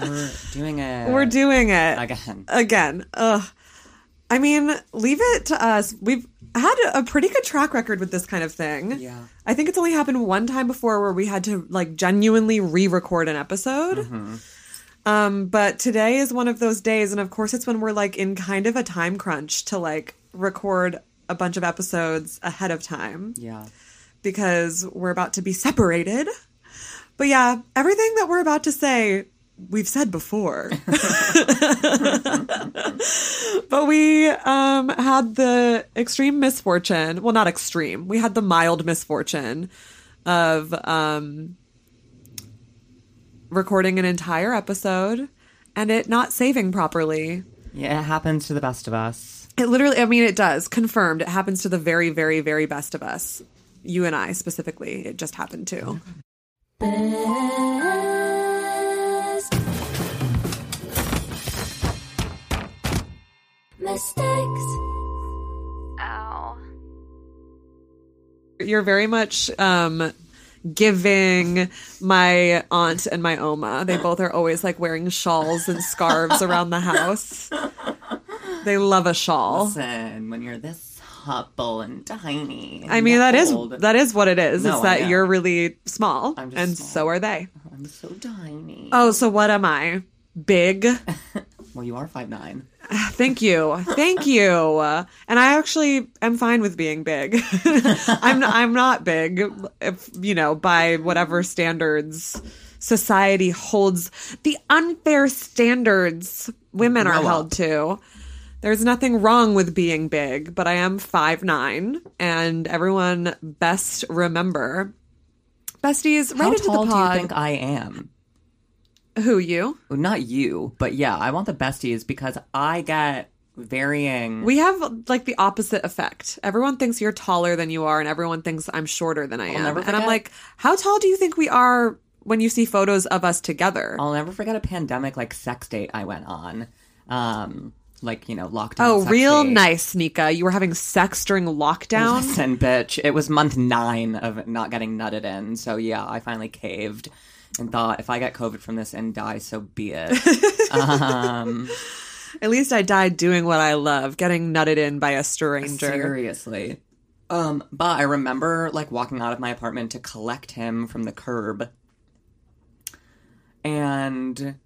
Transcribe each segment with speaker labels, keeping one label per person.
Speaker 1: We're doing it.
Speaker 2: We're doing it
Speaker 1: again.
Speaker 2: again. Ugh. I mean, leave it to us. We've had a pretty good track record with this kind of thing.
Speaker 1: Yeah.
Speaker 2: I think it's only happened one time before where we had to like genuinely re-record an episode.
Speaker 1: Mm-hmm.
Speaker 2: Um, but today is one of those days, and of course, it's when we're like in kind of a time crunch to like record a bunch of episodes ahead of time
Speaker 1: Yeah.
Speaker 2: because we're about to be separated. But yeah, everything that we're about to say, we've said before. but we um, had the extreme misfortune well, not extreme, we had the mild misfortune of um, recording an entire episode and it not saving properly.
Speaker 1: Yeah, it happens to the best of us.
Speaker 2: It literally, I mean, it does. Confirmed. It happens to the very, very, very best of us. You and I specifically. It just happened to.
Speaker 3: Mistakes.
Speaker 4: Ow.
Speaker 2: You're very much um, giving my aunt and my Oma. They both are always like wearing shawls and scarves around the house. They love a shawl.
Speaker 1: Listen, when you're this supple and tiny.
Speaker 2: I mean, that is
Speaker 1: old,
Speaker 2: that is what it is.
Speaker 1: No,
Speaker 2: is
Speaker 1: I
Speaker 2: that you're really small,
Speaker 1: I'm just
Speaker 2: and
Speaker 1: small.
Speaker 2: so are they.
Speaker 1: I'm so tiny.
Speaker 2: Oh, so what am I? Big.
Speaker 1: Well, you are five nine.
Speaker 2: Thank you. Thank you. Uh, and I actually am fine with being big. I'm I'm not big if you know by whatever standards society holds the unfair standards women are
Speaker 1: Grow
Speaker 2: held
Speaker 1: up.
Speaker 2: to. There's nothing wrong with being big, but I am five nine, and everyone best remember. Besties, right
Speaker 1: How
Speaker 2: into
Speaker 1: tall
Speaker 2: the
Speaker 1: do you think I am?
Speaker 2: Who you?
Speaker 1: Not you, but yeah, I want the besties because I get varying.
Speaker 2: We have like the opposite effect. Everyone thinks you're taller than you are, and everyone thinks I'm shorter than I am.
Speaker 1: never
Speaker 2: And I'm like, how tall do you think we are when you see photos of us together?
Speaker 1: I'll never forget a pandemic like sex date I went on. Um, like you know, lockdown.
Speaker 2: oh, real
Speaker 1: date.
Speaker 2: nice, Nika. You were having sex during lockdown.
Speaker 1: Listen, bitch, it was month nine of not getting nutted in. So yeah, I finally caved and thought if I get COVID from this and die, so be it. um,
Speaker 2: At least I died doing what I love, getting nutted in by a stranger.
Speaker 1: seriously. Um, but I remember like walking out of my apartment to collect him from the curb. And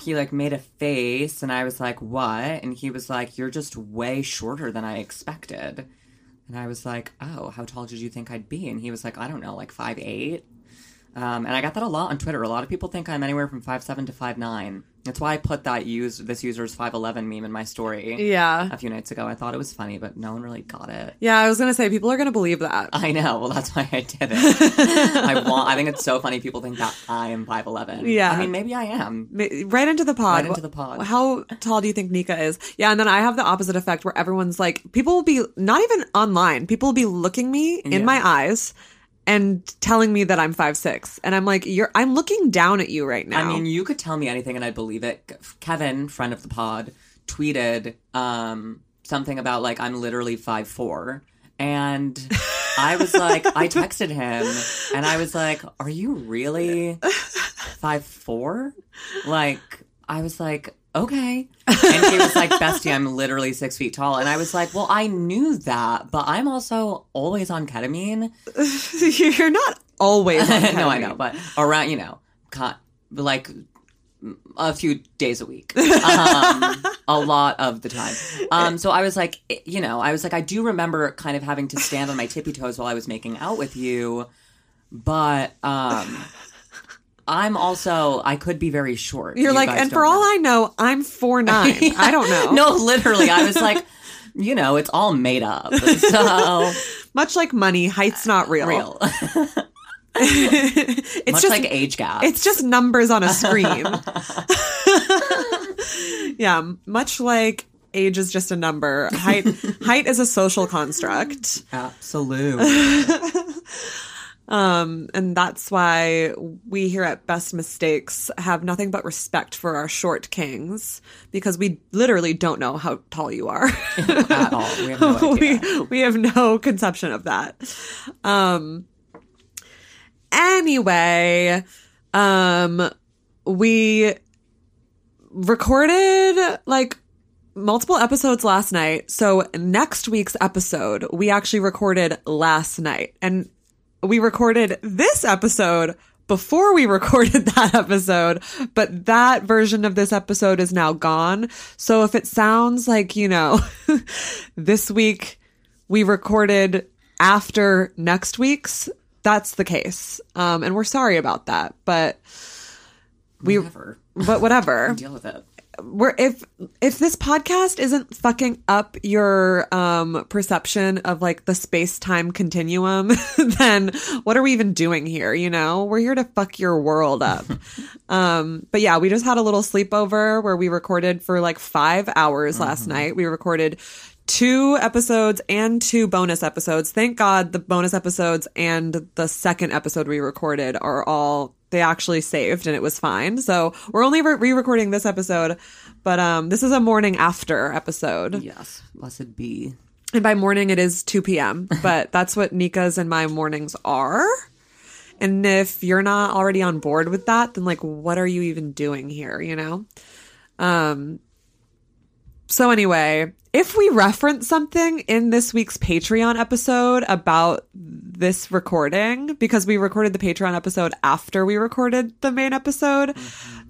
Speaker 1: he like made a face and I was like, "What?" And he was like, "You're just way shorter than I expected." And I was like, "Oh, how tall did you think I'd be?" And he was like, "I don't know, like five eight. Um, and I got that a lot on Twitter. A lot of people think I'm anywhere from five seven to five nine. That's why I put that use this user's five eleven meme in my story
Speaker 2: Yeah.
Speaker 1: a few nights ago. I thought it was funny, but no one really got it.
Speaker 2: Yeah, I was going to say, people are going to believe that.
Speaker 1: I know. Well, that's why I did it. I want. I think it's so funny. People think that I am five eleven.
Speaker 2: Yeah.
Speaker 1: I mean, maybe I am.
Speaker 2: Right into the pod.
Speaker 1: Right into the pod.
Speaker 2: How tall do you think Nika is? Yeah, and then I have the opposite effect where everyone's like, people will be not even online. People will be looking me in
Speaker 1: Yeah.
Speaker 2: my eyes and telling me that I'm five six, and I'm like, you're. I'm looking down at you right now.
Speaker 1: I mean, you could tell me anything and I'd believe it. Kevin, friend of the pod, tweeted um, something about like I'm literally five four, and I was like, I texted him and I was like, "Are you really five four? Like, I was like, okay. And he was like, "Bestie, I'm literally six feet tall," and I was like, "Well, I knew that, but I'm also always on ketamine."
Speaker 2: you're not always. On
Speaker 1: no, I know, but around you know, like a few days a week, um, a lot of the time. Um, so I was like, you know, I was like, I do remember kind of having to stand on my tippy toes while I was making out with you, but um, I'm also I could be very short.
Speaker 2: You're
Speaker 1: You
Speaker 2: like, and for all
Speaker 1: know.
Speaker 2: I know, I'm four nine. I don't know.
Speaker 1: no, literally, I was like. You know, it's all made up. So
Speaker 2: Much like money, height's not uh, real.
Speaker 1: real.
Speaker 2: it's
Speaker 1: Much
Speaker 2: just
Speaker 1: like age gap.
Speaker 2: It's just numbers on a screen. yeah, much like age is just a number. Height height is a social construct.
Speaker 1: Absolute.
Speaker 2: Um, and that's why we here at Best Mistakes have nothing but respect for our short kings because we literally don't know how tall you are.
Speaker 1: At all. We have no
Speaker 2: we, we have no conception of that. Um, anyway, um, we recorded like multiple episodes last night. So next week's episode, we actually recorded last night. And we recorded this episode before we recorded that episode, but that version of this episode is now gone. So if it sounds like, you know, this week we recorded after next week's, that's the case. Um, and we're sorry about that, but we,
Speaker 1: Whatever.
Speaker 2: but whatever
Speaker 1: Deal with it.
Speaker 2: We're if if this podcast isn't fucking up your um perception of like the space-time continuum then what are we even doing here you know? We're here to fuck your world up. Um but yeah we just had a little sleepover where we recorded for like 5 hours last night. We recorded two episodes and two bonus episodes. Thank god the bonus episodes and the second episode we recorded are all they actually saved and it was fine. So we're only re recording this episode, but um, this is a morning after episode.
Speaker 1: Yes. Blessed be.
Speaker 2: And by morning, it is 2 p.m., but that's what Nika's and my mornings are. And if you're not already on board with that, then like, what are you even doing here, you know? Um, so anyway, if we reference something in this week's Patreon episode about this recording, because we recorded the Patreon episode after we recorded the main episode,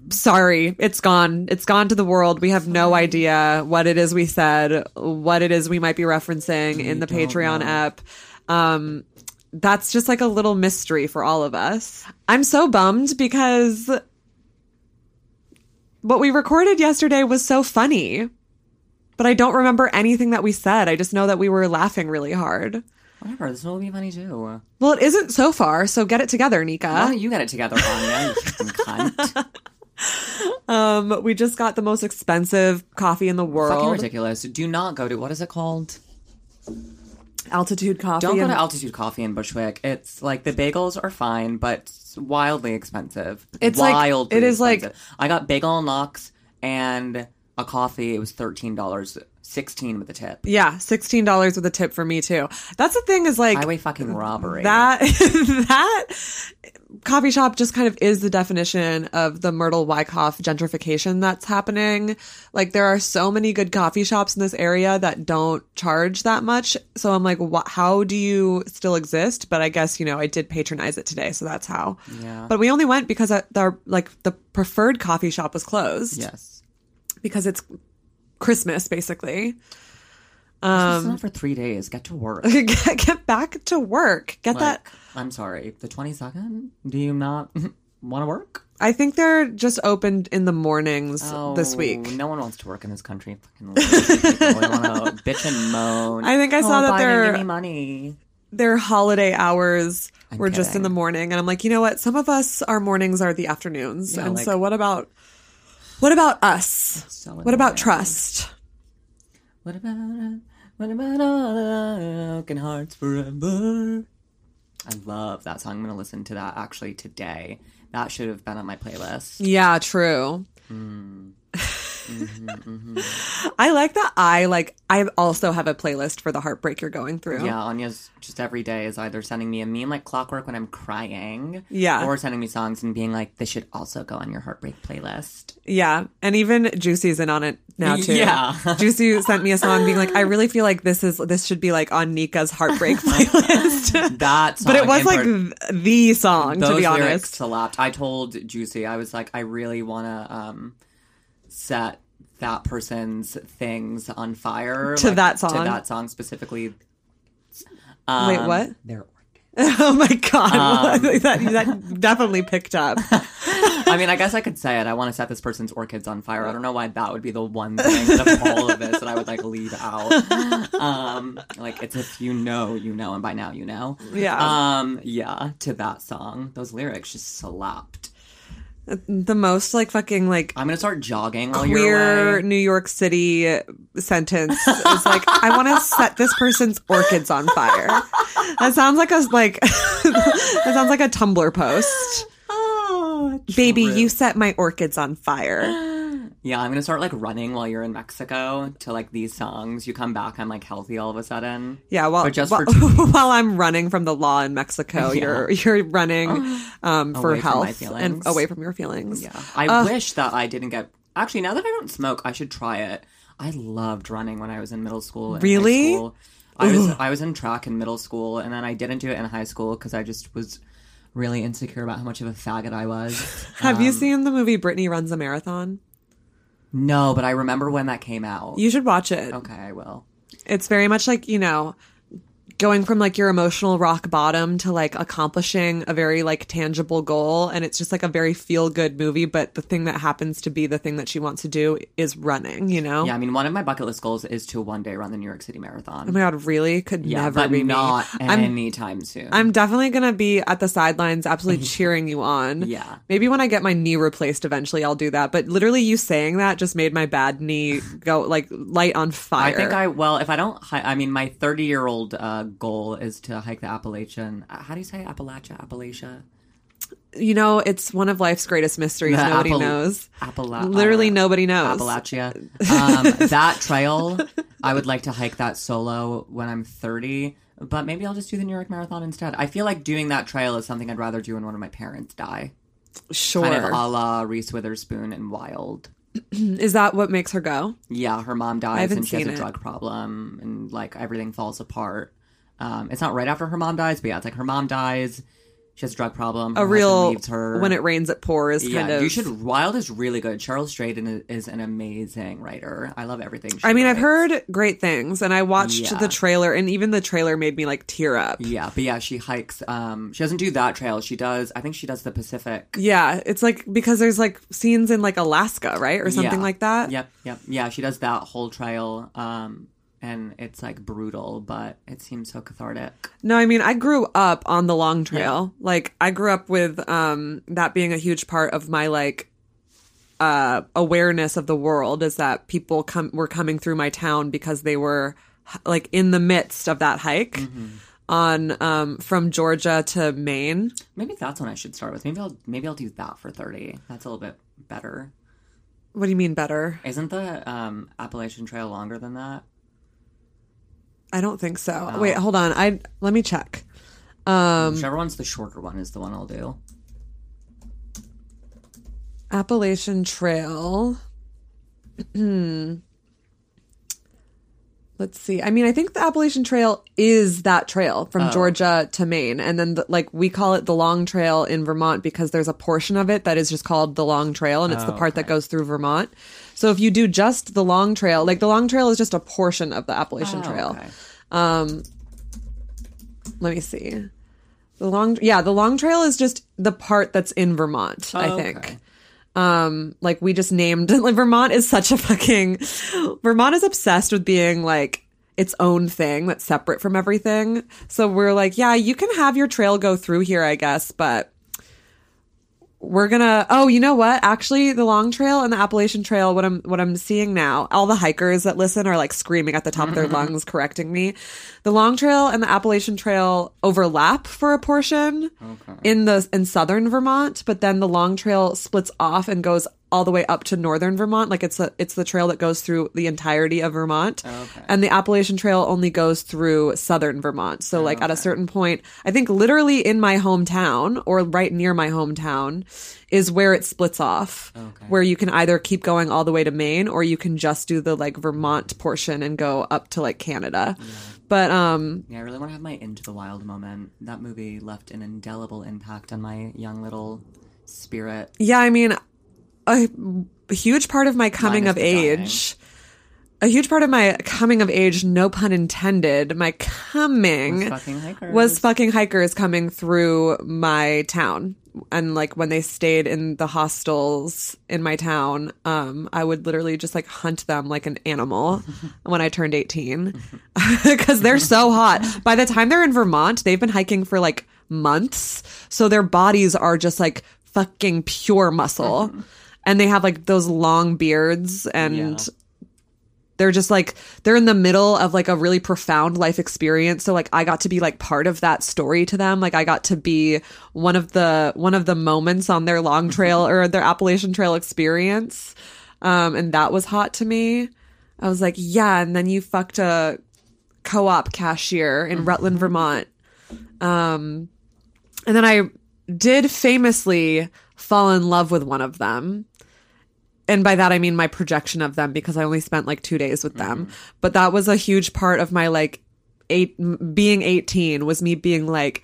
Speaker 2: sorry, it's gone. It's gone to the world. We have no idea what it is we said, what it is we might be referencing in the Patreon
Speaker 1: know.
Speaker 2: app. Um, that's just like a little mystery for all of us. I'm so bummed because what we recorded yesterday was so funny, but I don't remember anything that we said. I just know that we were laughing really hard.
Speaker 1: Whatever. This will be funny too.
Speaker 2: Well, it isn't so far, so get it together, Nika.
Speaker 1: Why don't you get it together, Anya? You fucking cunt.
Speaker 2: Um, we just got the most expensive coffee in the
Speaker 1: Fucking
Speaker 2: world.
Speaker 1: ridiculous. Do not go to what is it called?
Speaker 2: Altitude coffee.
Speaker 1: Don't go
Speaker 2: and-
Speaker 1: to Altitude Coffee in Bushwick. It's like the bagels are fine, but wildly expensive.
Speaker 2: It's like-
Speaker 1: wildly
Speaker 2: it is like-
Speaker 1: I got bagel and lox and a coffee. It was thirteen dollars, sixteen with a tip.
Speaker 2: yeah, sixteen dollars with a tip for me too. That's the thing is like
Speaker 1: Highway fucking robbery.
Speaker 2: that that coffee shop just kind of is the definition of the Myrtle Wyckoff gentrification that's happening. Like there are so many good coffee shops in this area that don't charge that much. So I'm like, wh- how do you still exist? But I guess you know I did patronize it today, so that's how.
Speaker 1: Yeah.
Speaker 2: But we only went because uh, the like the preferred coffee shop was closed
Speaker 1: yes.
Speaker 2: Because it's Christmas basically.
Speaker 1: Um, not for three days. Get to work.
Speaker 2: get, get back to work. Get that.
Speaker 1: I'm sorry. The twenty second. Do you not want to work
Speaker 2: I think they're just opened in the mornings this
Speaker 1: Oh,
Speaker 2: week.
Speaker 1: No one wants to work in this country. Fucking lazy people. They want to bitch and moan.
Speaker 2: I think I saw
Speaker 1: oh,
Speaker 2: that
Speaker 1: Biden,
Speaker 2: they're-
Speaker 1: give me money.
Speaker 2: Their holiday hours
Speaker 1: I'm
Speaker 2: were just in the morning, and I'm like, you know what? Some of us, our mornings are the afternoons,
Speaker 1: Yeah,
Speaker 2: and
Speaker 1: like-
Speaker 2: so what about what about us? What about trust?
Speaker 1: What about uh, what about all broken hearts forever? I love that song. I'm gonna listen to that actually today. That should have been on my playlist.
Speaker 2: Yeah, true.
Speaker 1: Hmm.
Speaker 2: I like that. I like. I also have a playlist for the heartbreak you're going through.
Speaker 1: Yeah, Anya's just every day is either sending me a meme like clockwork when I'm crying,
Speaker 2: Yeah.
Speaker 1: or sending me songs and being like, "This should also go on your heartbreak playlist."
Speaker 2: Yeah, and even Juicy's in on it now too.
Speaker 1: Yeah.
Speaker 2: Juicy sent me a song being like, I really feel like this is this should be like on Nika's heartbreak playlist.
Speaker 1: That, song
Speaker 2: but it was like
Speaker 1: part-
Speaker 2: the song to be honest.
Speaker 1: slapped. I told Juicy, I was like, I really want to um, set that person's things on fire
Speaker 2: To
Speaker 1: like,
Speaker 2: that song?
Speaker 1: To that song specifically.
Speaker 2: Wait,
Speaker 1: Um,
Speaker 2: what?
Speaker 1: Their
Speaker 2: oh my god,
Speaker 1: Um,
Speaker 2: that, that definitely picked up.
Speaker 1: I mean, I guess I could say it. I want to set this person's orchids on fire. I don't know why that would be the one thing out of all of this that I would like leave out. Um, like it's if you know, you know, and by now you know.
Speaker 2: Yeah.
Speaker 1: Um, yeah. To that song, those lyrics just slapped.
Speaker 2: The most like fucking like
Speaker 1: I'm gonna start jogging while
Speaker 2: queer. New York City sentence is like, I want to set this person's orchids on fire. That sounds like a like that sounds like a Tumblr post.
Speaker 1: Oh,
Speaker 2: Baby,
Speaker 1: true.
Speaker 2: you set my orchids on fire.
Speaker 1: Yeah, I'm gonna start like running while you're in Mexico to like these songs. You come back, I'm like healthy all of a sudden.
Speaker 2: Yeah, while
Speaker 1: But just two
Speaker 2: while I'm running from the law in Mexico,
Speaker 1: Yeah.
Speaker 2: you're you're running um, for
Speaker 1: Away from my
Speaker 2: health and away from your feelings.
Speaker 1: Yeah, I wish that I didn't get Actually, now that I don't smoke, I should try it. I loved running when I was in middle school. and
Speaker 2: Really?
Speaker 1: school. I was I was in track in middle school, and then I didn't do it in high school because I just was really insecure about how much of a faggot I was.
Speaker 2: Have you
Speaker 1: Um,
Speaker 2: seen the movie Brittany Runs a Marathon?
Speaker 1: No, but I remember when that came out.
Speaker 2: You should watch it.
Speaker 1: okay, I will.
Speaker 2: It's very much like, you know, going from like your emotional rock bottom to like accomplishing a very like tangible goal and it's just like a very feel good movie but the thing that happens to be the thing that she wants to do is running you know
Speaker 1: Yeah, I mean, one of my bucket list goals is to one day run the New York City Marathon.
Speaker 2: oh my god really could
Speaker 1: yeah,
Speaker 2: never be
Speaker 1: not
Speaker 2: me i'm
Speaker 1: anytime soon.
Speaker 2: i'm definitely gonna be at the sidelines absolutely cheering you on
Speaker 1: Yeah.
Speaker 2: maybe when i get my knee replaced eventually i'll do that but literally you saying that just made my bad knee go like light on fire
Speaker 1: I think I well, if I don't, I mean, my thirty-year-old uh, goal is to hike the Appalachian. uh, How do you say Appalachia? Appalachia.
Speaker 2: you know it's one of life's greatest mysteries
Speaker 1: The
Speaker 2: nobody
Speaker 1: Appal-
Speaker 2: knows
Speaker 1: Appala-
Speaker 2: Literally
Speaker 1: uh,
Speaker 2: nobody knows.
Speaker 1: Appalachia. Um, that trail, I would like to hike that solo when I'm 30, but maybe I'll just do the New York Marathon instead. I feel like doing that trail is something I'd rather do when one of my parents die.
Speaker 2: Sure.
Speaker 1: Kind of a la Reese Witherspoon and Wild.
Speaker 2: Is that what makes her go?
Speaker 1: Yeah, her mom dies and she has a
Speaker 2: it.
Speaker 1: drug problem and like everything falls apart. Um, it's not right after her mom dies, but yeah, it's like her mom dies. She has a drug problem. her
Speaker 2: A real
Speaker 1: leaves her.
Speaker 2: when it rains it pours
Speaker 1: yeah,
Speaker 2: kind of.
Speaker 1: you should. Wild is really good. Cheryl Strayed is an amazing writer. I love everything. She
Speaker 2: I mean, I've heard great things, and I watched
Speaker 1: Yeah.
Speaker 2: the trailer, and even the trailer made me like tear up.
Speaker 1: Yeah, but yeah, she hikes. Um, she doesn't do that trail. She does. I think she does the Pacific.
Speaker 2: Yeah, it's like because there's like scenes in like Alaska, right, or something
Speaker 1: Yeah.
Speaker 2: like that.
Speaker 1: Yep, yep, yeah. She does that whole trail. Um, and it's like brutal, but it seems so cathartic.
Speaker 2: No, I mean, I grew up on the long trail. Like, I grew up with um that being a huge part of my like uh awareness of the world is that people come were coming through my town because they were like in the midst of that hike
Speaker 1: Mm-hmm.
Speaker 2: on um from Georgia to Maine.
Speaker 1: Maybe that's what I should start with. Maybe I'll maybe I'll do that for thirty. That's a little bit better.
Speaker 2: What do you mean better?
Speaker 1: Isn't the um, Appalachian Trail longer than that?
Speaker 2: I don't think so.
Speaker 1: Oh.
Speaker 2: Wait, hold on. I let me check. Um
Speaker 1: Whichever one's the shorter one is the one I'll do.
Speaker 2: Appalachian Trail. Hmm. Let's see. I mean, I think the Appalachian Trail is that trail from
Speaker 1: Oh.
Speaker 2: Georgia to Maine. And then, the, like, we call it the Long Trail in Vermont because there's a portion of it that is just called the Long Trail, and it's the
Speaker 1: Oh,
Speaker 2: part that goes through Vermont. So if you do just the Long Trail, like, the Long Trail is just a portion of the Appalachian
Speaker 1: Oh,
Speaker 2: Trail.
Speaker 1: okay.
Speaker 2: Um, let me see. The long, yeah, the Long Trail is just the part that's in Vermont. I
Speaker 1: Oh,
Speaker 2: think.
Speaker 1: okay.
Speaker 2: Um, like we just named like Vermont is such a fucking Vermont is obsessed with being like its own thing that's separate from everything. So we're like, yeah, you can have your trail go through here, I guess, but we're gonna oh you know what? Actually the long trail and the appalachian trail what i'm what i'm seeing now all the hikers that listen are like screaming at the top of their lungs correcting me. The long trail and the appalachian trail overlap for a portion in the in southern vermont but then the long trail splits off and goes all the way up to northern vermont like it's a it's the trail that goes through the entirety of vermont
Speaker 1: Okay.
Speaker 2: and the appalachian trail only goes through southern vermont so like at a certain point i think literally in my hometown or right near my hometown is where it splits off
Speaker 1: Okay.
Speaker 2: where you can either keep going all the way to maine or you can just do the like vermont portion and go up to like canada but um
Speaker 1: Yeah, I really want to have my Into the Wild moment. That movie left an indelible impact on my young little spirit.
Speaker 2: yeah i mean a, huge part of my coming of
Speaker 1: the dying.
Speaker 2: age. A huge part of my coming of age no pun intended my coming
Speaker 1: Was fucking hikers.
Speaker 2: was fucking hikers coming through my town. And like when they stayed in the hostels in my town um i would literally just like hunt them like an animal when i turned 18 because they're so hot. By the time they're in vermont they've been hiking for like months. So their bodies are just like fucking pure muscle and they have like those long beards and
Speaker 1: Yeah.
Speaker 2: they're just like they're in the middle of like a really profound life experience. So like i got to be like part of that story to them. Like i got to be one of the one of the moments on their long trail or their appalachian trail experience. Um and that was hot to me. I was like yeah and then you fucked a co-op cashier in rutland vermont. Um and then i did famously fall in love with one of them and by that I mean my projection of them because I only spent like two days with them. But that was a huge part of my like eight being 18 was me being like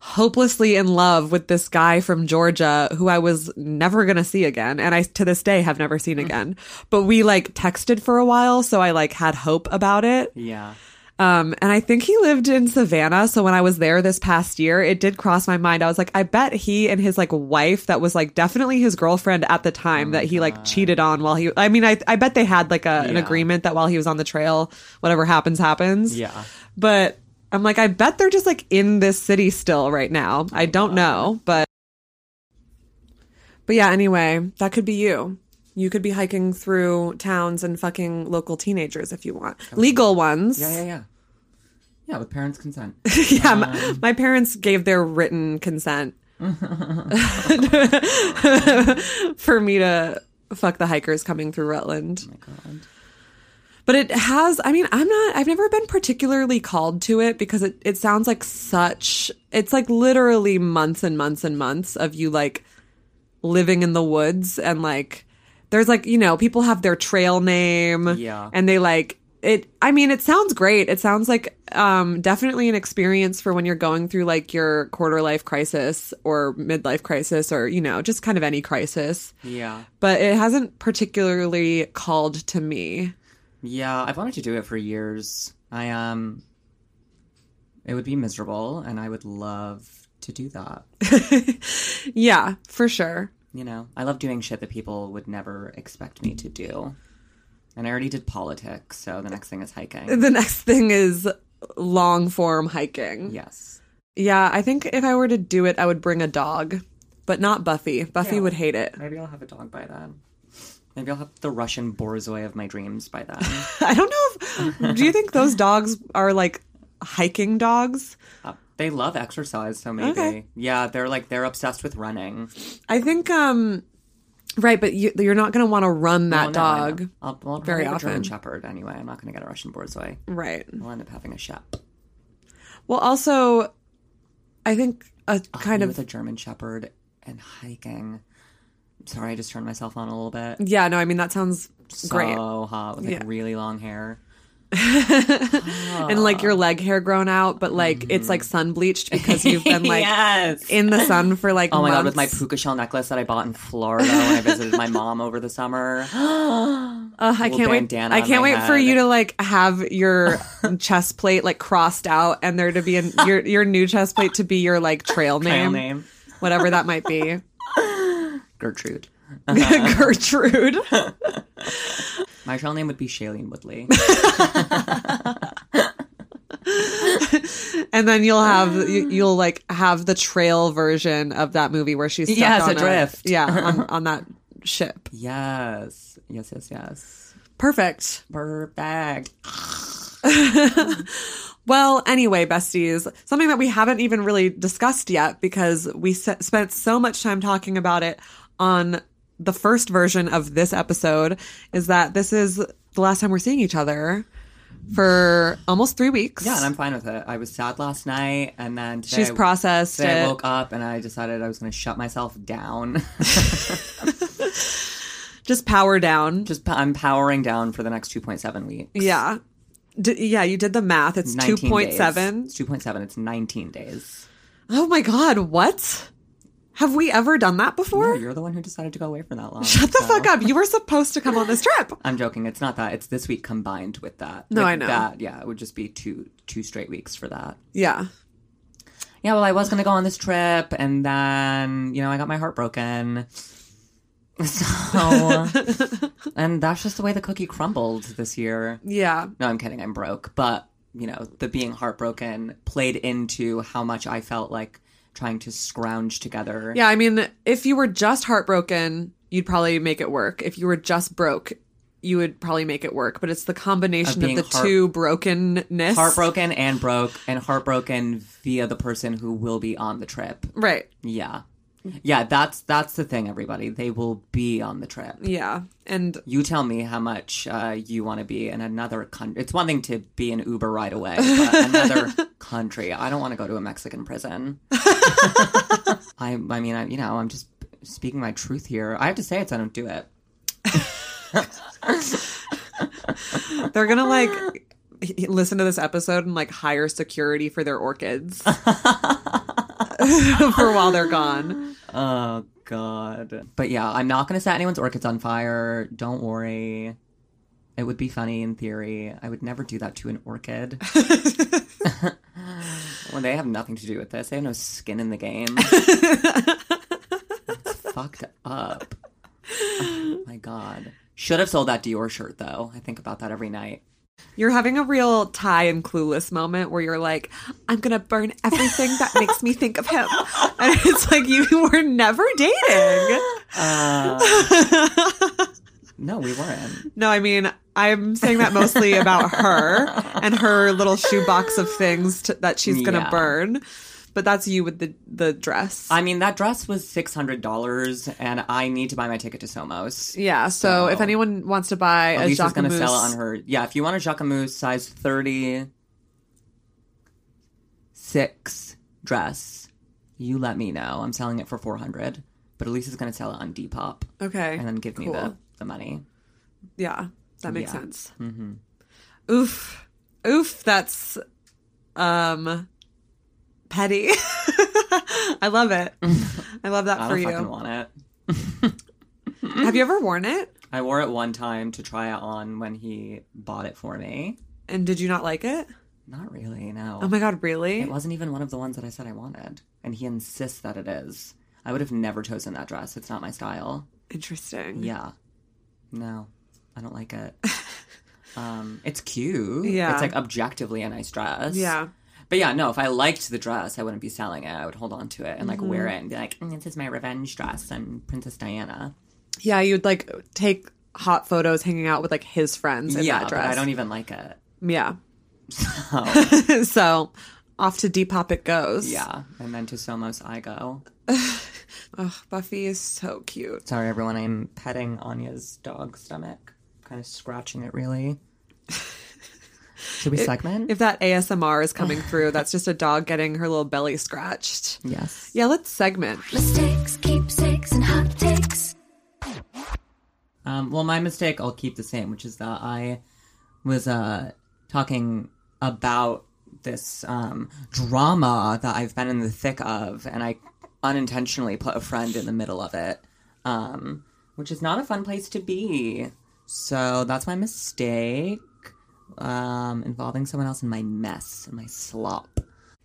Speaker 2: hopelessly in love with this guy from Georgia who I was never going to see again and I to this day have never seen again. But we like texted for a while so I like had hope about it.
Speaker 1: Yeah.
Speaker 2: Um, and I think he lived in Savannah. So when I was there this past year, it did cross my mind. I was like, I bet he and his like wife, that was like definitely his girlfriend at the time, that he like cheated on while he. I mean, I I bet they had like a, an agreement that while he was on the trail, whatever happens happens.
Speaker 1: Yeah.
Speaker 2: But I'm like, I bet they're just like in this city still right now. I don't know, but but yeah. Anyway, that could be you. You could be hiking through towns and fucking local teenagers if you want, legal ones.
Speaker 1: Yeah, yeah, yeah. Yeah, with parents' consent.
Speaker 2: yeah, my, um, my parents gave their written consent for me to fuck the hikers coming through Rutland.
Speaker 1: Oh my god.
Speaker 2: But it has, I mean, I'm not, I've never been particularly called to it because it, it sounds like such, it's like literally months and months and months of you like living in the woods and like, there's like, you know, people have their trail name.
Speaker 1: Yeah.
Speaker 2: And they like, it, I mean, it sounds great. It sounds like um, definitely an experience for when you're going through like your quarter life crisis or midlife crisis or, you know, just kind of any crisis.
Speaker 1: Yeah.
Speaker 2: But it hasn't particularly called to me.
Speaker 1: Yeah, I've wanted to do it for years. I um it would be miserable and I would love to do that.
Speaker 2: Yeah, for sure.
Speaker 1: You know, I love doing shit that people would never expect me to do. And I already did politics, so the next thing is hiking.
Speaker 2: The next thing is long form hiking.
Speaker 1: Yes.
Speaker 2: Yeah, I think if I were to do it, I would bring a dog, but not Buffy. Buffy
Speaker 1: Yeah.
Speaker 2: would hate it.
Speaker 1: Maybe I'll have a dog by then. Maybe I'll have the Russian Borzoi of my dreams by then.
Speaker 2: I don't know if. do you think those dogs are like hiking dogs?
Speaker 1: Uh, they love exercise, so maybe.
Speaker 2: Okay.
Speaker 1: Yeah, they're like they're obsessed with running.
Speaker 2: I think, um, right, but you, you're not going to want to run that
Speaker 1: Well, no,
Speaker 2: dog.
Speaker 1: I'll, I'll
Speaker 2: very
Speaker 1: a German. Shepherd anyway. I'm not going to get a Russian Borzoi.
Speaker 2: Right.
Speaker 1: I'll end up having a Shep.
Speaker 2: Well, also, I think a kind of.
Speaker 1: with a German Shepherd and hiking. Sorry, I just turned myself on a little bit.
Speaker 2: Yeah, no, I mean, that sounds
Speaker 1: So
Speaker 2: great.
Speaker 1: hot with like
Speaker 2: Yeah.
Speaker 1: really long hair.
Speaker 2: and like your ah. leg hair grown out, but like it's like mm. sun bleached because you've been like
Speaker 1: yes.
Speaker 2: in the sun for like
Speaker 1: Oh my god, with my puka shell necklace that I bought in Florida when I visited my mom over the summer.
Speaker 2: Ugh, I can't wait. I can't wait for you to like have your chest plate like crossed out, and there to be an, your your new chest plate to be your like trail name,
Speaker 1: Trail
Speaker 2: name,
Speaker 1: name.
Speaker 2: whatever that might be.
Speaker 1: Gertrude.
Speaker 2: Gertrude.
Speaker 1: My trail name would be Shailene Woodley.
Speaker 2: and then you'll have you, ah. you'll like have the trail version of that movie where she's stuck
Speaker 1: Yes,
Speaker 2: on
Speaker 1: adrift.
Speaker 2: A, yeah, on, on that ship.
Speaker 1: yes. Yes, yes, yes.
Speaker 2: Perfect.
Speaker 1: Perfect.
Speaker 2: Well, anyway, besties, something that we haven't even really discussed yet because we s- spent so much time talking about it on the first version of this episode is that this is the last time we're seeing each other for almost three weeks.
Speaker 1: Yeah, and I'm fine with it. I was sad last night, and then today
Speaker 2: She's
Speaker 1: I-
Speaker 2: processed
Speaker 1: I woke up and I decided I was going to shut myself down.
Speaker 2: Just power down.
Speaker 1: Just I'm powering down for the next 2.7 weeks.
Speaker 2: yeah. D- yeah, you did the math. It's 2.7.
Speaker 1: It's 2.7. It's 19 days.
Speaker 2: Oh my God, what? Have we ever done that
Speaker 1: No,
Speaker 2: before?
Speaker 1: you're the one who decided to go away for that long.
Speaker 2: Shut the
Speaker 1: so-
Speaker 2: fuck up. You were supposed to come on this trip.
Speaker 1: I'm joking. It's not that. It's this week combined with that.
Speaker 2: No,
Speaker 1: Like,
Speaker 2: I know.
Speaker 1: That, yeah, it would just be two two straight weeks for that.
Speaker 2: Yeah.
Speaker 1: Yeah, well, I was going to go on this trip, and then, you know, I got my heart broken. So, and that's just the way the cookie crumbled this year.
Speaker 2: Yeah.
Speaker 1: No, I'm kidding. I'm broke. But, you know, the being heartbroken played into how much I felt like trying to scrounge together.
Speaker 2: Yeah, I mean, if you were just heartbroken, you'd probably make it work. If you were just broke, you would probably make it work. But it's the combination of,
Speaker 1: being
Speaker 2: the
Speaker 1: heart-
Speaker 2: two brokenness.
Speaker 1: Heartbroken and broke, and heartbroken via the person who will be on the trip.
Speaker 2: Right.
Speaker 1: Yeah. Yeah, that's that's the thing, everybody. They will be on the trip.
Speaker 2: Yeah. And
Speaker 1: You tell me how much uh, you want to be in another country. It's one thing to be an Uber right away, but another country. I don't want to go to a Mexican prison. I, I mean, I, you know, I'm just speaking my truth here. I have to say it, so I don't do it.
Speaker 2: They're gonna like listen to this episode and like hire security for their orchids for while they're gone.
Speaker 1: Oh god. But yeah, I'm not gonna set anyone's orchids on fire. Don't worry. It would be funny in theory. I would never do that to an orchid. well, they have nothing to do with this. They have no skin in the game. fucked up. Oh my god. Should have sold that Dior shirt though. I think about that every night.
Speaker 2: You're having a real Tai and Clueless moment where you're like, I'm gonna burn everything that makes me think of him. And it's like you were never dating.
Speaker 1: Uh, no, we weren't.
Speaker 2: No, I mean, I'm saying that mostly about her and her little shoebox of things to, that she's gonna
Speaker 1: Yeah.
Speaker 2: burn. But that's you with the the dress.
Speaker 1: I mean, that dress was six hundred dollars, and I need to buy my ticket to Somos.
Speaker 2: yeah. So, if anyone wants to buy a
Speaker 1: Alicia's gonna sell it on her. Yeah, if you want a Jacquemus size thirty six dress, you let me know. I'm selling it for four hundred, but Alicia's gonna sell it on Depop
Speaker 2: okay,
Speaker 1: and then give me the the money.
Speaker 2: Yeah, that makes
Speaker 1: Yeah.
Speaker 2: sense. Oof, oof. That's um petty. I love it. I love that
Speaker 1: I
Speaker 2: for you.
Speaker 1: want it.
Speaker 2: Have you ever worn it?
Speaker 1: I wore it one time to try it on when he bought it for me.
Speaker 2: And did you not like it?
Speaker 1: Not really, no.
Speaker 2: Oh my god, really?
Speaker 1: It wasn't even one of the ones that I said I wanted, and he insists that it is. I would have never chosen that dress. It's not my style.
Speaker 2: Interesting.
Speaker 1: Yeah. No, I don't like it. um, it's cute.
Speaker 2: Yeah.
Speaker 1: It's like objectively a nice dress.
Speaker 2: Yeah.
Speaker 1: But yeah, no, if I liked the dress, I wouldn't be selling it. I would hold on to it and like wear
Speaker 2: Mm-hmm.
Speaker 1: it and be like, "Mm, this is my revenge dress and Princess Diana.
Speaker 2: Yeah, you'd like take hot photos hanging out with like his friends in
Speaker 1: yeah,
Speaker 2: that dress.
Speaker 1: I don't even like it.
Speaker 2: Yeah.
Speaker 1: So,
Speaker 2: so off to Depop it goes.
Speaker 1: yeah. And then to Somos I go.
Speaker 2: Ugh, Buffy is so cute.
Speaker 1: Sorry, everyone. I'm petting Anya's dog stomach, kind of scratching it really. Should we segment?
Speaker 2: If that ASMR is coming through, that's just a dog getting her little belly scratched.
Speaker 1: yes.
Speaker 2: Yeah, let's segment.
Speaker 3: Mistakes, keepsakes, and hot takes.
Speaker 1: Um, well, my mistake I'll keep the same, which is that I was uh, talking about this um, drama that I've been in the thick of, and I unintentionally put a friend in the middle of it, um, which is not a fun place to be. So that's my mistake, um, involving someone else in my mess in my slop.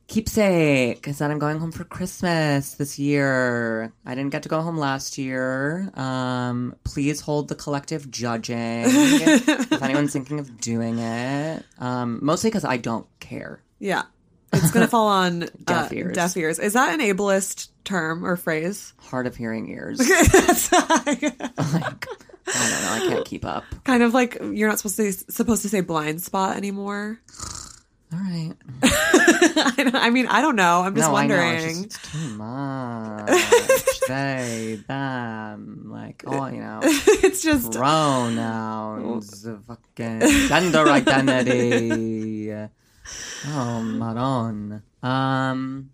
Speaker 1: Keepsake is that I'm going home for Christmas this year. I didn't get to go home last year. Um, please hold the collective judging if anyone's thinking of doing it. Um, mostly because I don't care.
Speaker 2: Yeah. It's going to fall on
Speaker 1: Deaf
Speaker 2: uh,
Speaker 1: ears.
Speaker 2: deaf ears. Is that an ableist term or phrase?
Speaker 1: Hard of hearing ears. Like, I don't know. I can't keep up.
Speaker 2: kind of like you're not supposed to supposed to say blind spot anymore.
Speaker 1: All right.
Speaker 2: I, I mean, I don't know. I'm just
Speaker 1: no,
Speaker 2: wondering.
Speaker 1: It's, just, it's too much. they, them, like, oh, you know.
Speaker 2: it's just
Speaker 1: pronouns, fucking gender identity. Oh, Maron. Um,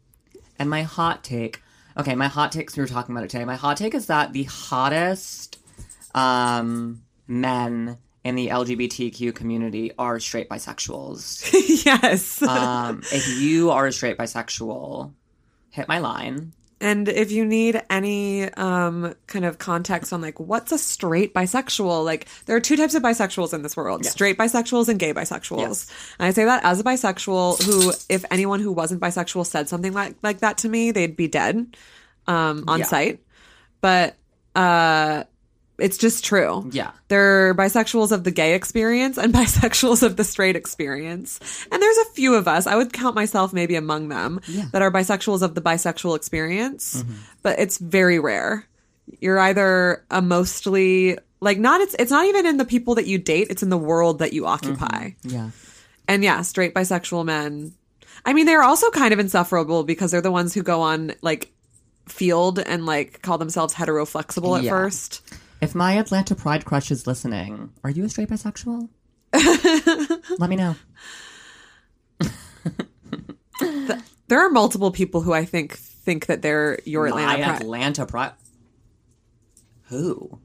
Speaker 1: and my hot take. Okay, my hot takes. We were talking about it today. My hot take is that the hottest um, men in the LGBTQ community are straight bisexuals.
Speaker 2: yes.
Speaker 1: Um, if you are a straight bisexual, hit my line.
Speaker 2: And if you need any um, kind of context on like what's a straight bisexual, like there are two types of bisexuals in this world: straight bisexuals and gay bisexuals.
Speaker 1: Yes.
Speaker 2: And I say that as a bisexual who, if anyone who wasn't bisexual said something like like that to me, they'd be dead um, on
Speaker 1: Yeah.
Speaker 2: sight. But uh, it's just true.
Speaker 1: Yeah.
Speaker 2: They're bisexuals of the gay experience and bisexuals of the straight experience. And there's a few of us, I would count myself maybe among them, that are bisexuals of the bisexual experience, mm-hmm. but it's very rare. You're either a mostly like not it's it's not even in the people that you date, it's in the world that you occupy. Mm-hmm.
Speaker 1: Yeah.
Speaker 2: And yeah, straight bisexual men. I mean, they're also kind of insufferable because they're the ones who go on like Feeld and like call themselves heteroflexible at
Speaker 1: Yeah.
Speaker 2: first.
Speaker 1: If my Atlanta Pride crush is listening, are you a straight bisexual? Let me know.
Speaker 2: There are multiple people who I think think that they're your Atlanta
Speaker 1: my
Speaker 2: Pride.
Speaker 1: Atlanta Pride. Who?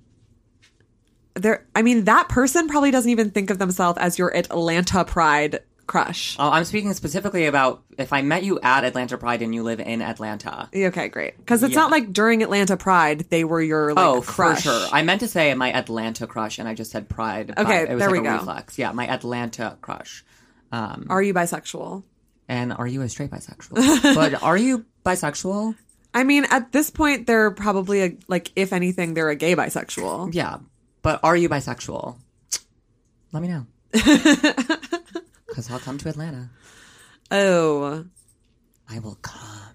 Speaker 2: there I mean that person probably doesn't even think of themselves as your Atlanta Pride crush.
Speaker 1: Oh, I'm speaking specifically about if I met you at Atlanta Pride and you live in Atlanta.
Speaker 2: Okay, great. Because it's
Speaker 1: Yeah.
Speaker 2: not like during Atlanta Pride they were your like
Speaker 1: oh,
Speaker 2: crush.
Speaker 1: for sure. I meant to say my Atlanta crush, and I just said Pride.
Speaker 2: Okay,
Speaker 1: it was
Speaker 2: there
Speaker 1: like
Speaker 2: we
Speaker 1: a
Speaker 2: go.
Speaker 1: Reflex. Yeah, my Atlanta crush. Um,
Speaker 2: Are you bisexual?
Speaker 1: and are you a straight bisexual? but are you bisexual?
Speaker 2: I mean, at this point, they're probably a, like, if anything, they're a gay bisexual.
Speaker 1: Yeah, but are you bisexual? Let me know. Because I'll come to Atlanta.
Speaker 2: Oh,
Speaker 1: I will come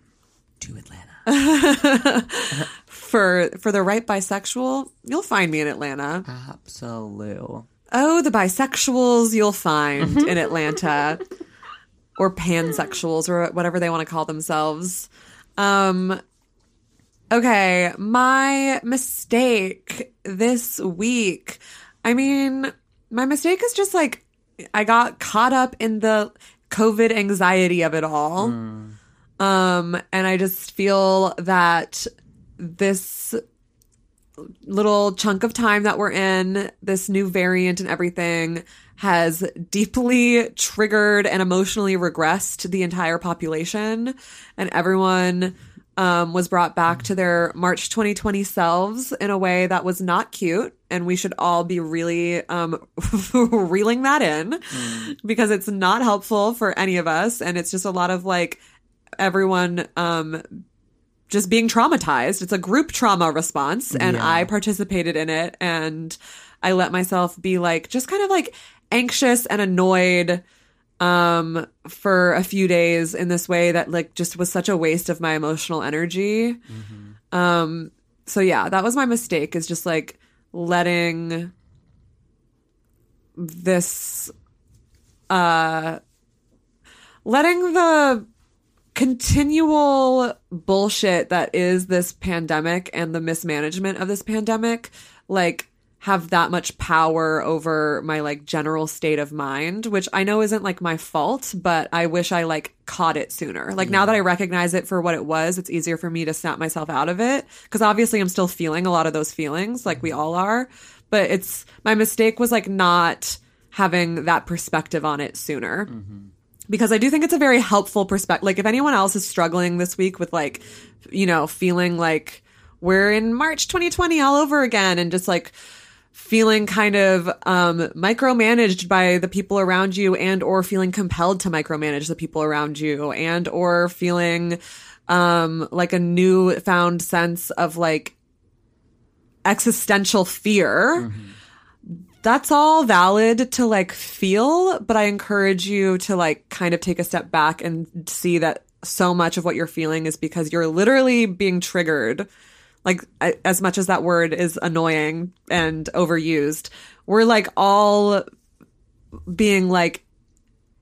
Speaker 1: to Atlanta.
Speaker 2: for for the right bisexual, you'll find me in Atlanta.
Speaker 1: Absolute.
Speaker 2: Oh, the bisexuals you'll find in Atlanta, or pansexuals, or whatever they want to call themselves. Um, okay, my mistake this week. I mean, my mistake is just like I got caught up in the COVID anxiety of it all. Um, and I just feel that this little chunk of time that we're in, this new variant and everything, has deeply triggered and emotionally regressed the entire population. And everyone um, was brought back to their March 2020 selves in a way that was not cute. And we should all be really um, reeling that in because it's not helpful for any of us. And it's just a lot of like everyone um, just being traumatized. It's a group trauma response, and
Speaker 1: Yeah.
Speaker 2: I participated in it, and I let myself be like just kind of like anxious and annoyed um for a few days in this way that like just was such a waste of my emotional energy. Um so yeah that was my mistake is just like letting this uh letting the continual bullshit that is this pandemic and the mismanagement of this pandemic like have that much power over my like general state of mind which i know isn't like my fault but i wish i like caught it sooner. Like now that i recognize it for what it was it's easier for me to snap myself out of it. Because obviously i'm still feeling a lot of those feelings like we all are but it's my mistake was like not having that perspective on it sooner. Mm-hmm. Because I do think it's a very helpful perspective. Like if anyone else is struggling this week with like, you know, feeling like we're in March 2020 all over again and just like feeling kind of um micromanaged by the people around you and or feeling compelled to micromanage the people around you and or feeling um like a new found sense of like existential fear that's all valid to like feel, but I encourage you to like kind of take a step back and see that so much of what you're feeling is because you're literally being triggered. Like a- as much as that word is annoying and overused, we're like all being like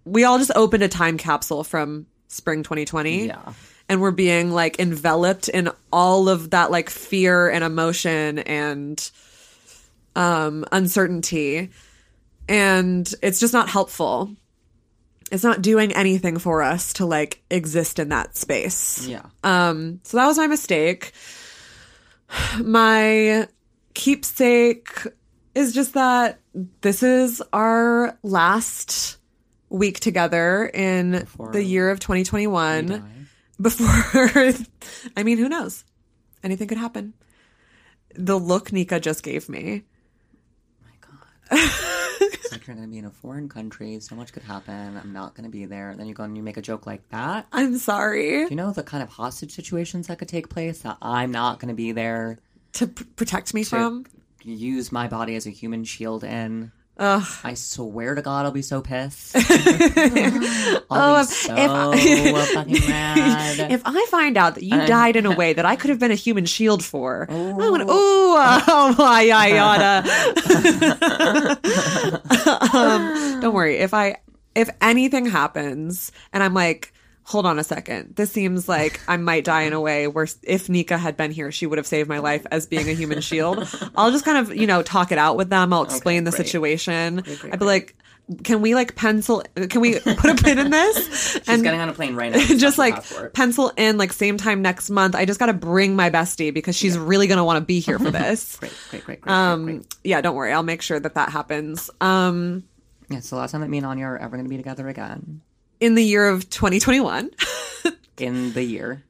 Speaker 2: we all just opened a time capsule from spring 2020
Speaker 1: Yeah.
Speaker 2: and we're being like enveloped in all of that like fear and emotion and um uncertainty. And it's just not helpful. It's not doing anything for us to like exist in that space.
Speaker 1: Yeah.
Speaker 2: um so that was my mistake my keepsake is just that this is our last week together in
Speaker 1: Before
Speaker 2: the year of 2021 before I mean, who knows? Anything could happen. The look Nika just gave me.
Speaker 1: It's like you're going to be in a foreign country. So much could happen. I'm not going to be there. And then you go and you make a joke like that.
Speaker 2: I'm sorry
Speaker 1: Do you know the kind of hostage situations that could take place? That I'm not going to be there
Speaker 2: to p- protect me
Speaker 1: to
Speaker 2: from.
Speaker 1: use my body as a human shield in.
Speaker 2: Ugh.
Speaker 1: I swear to God, I'll be so pissed.
Speaker 2: Oh,
Speaker 1: I'll be
Speaker 2: if-
Speaker 1: so
Speaker 2: if I-
Speaker 1: fucking mad.
Speaker 2: If I find out that you
Speaker 1: Uh.
Speaker 2: died in a way that I could have been a human shield for, I'm gonna, ooh, oh my yada. um, don't worry. If I, if anything happens and I'm like, hold on a second, this seems like I might die in a way where if Nika had been here, she would have saved my life as being a human shield. I'll just kind of, you know, talk it out with them. I'll explain the
Speaker 1: great.
Speaker 2: situation.
Speaker 1: great,
Speaker 2: I'd be like, Can we like pencil? Can we put a pin in this?
Speaker 1: She's getting on a plane right now.
Speaker 2: just like
Speaker 1: Passport.
Speaker 2: pencil in like same time next month. I just got to bring my bestie because she's really gonna want to be here for this.
Speaker 1: Great, great, great, great.
Speaker 2: um,
Speaker 1: great, great.
Speaker 2: yeah, don't worry. I'll make sure that that happens. Um,
Speaker 1: Yeah, it's the last time that me and Anya are ever going to be together again
Speaker 2: in the year of 2021,
Speaker 1: in the year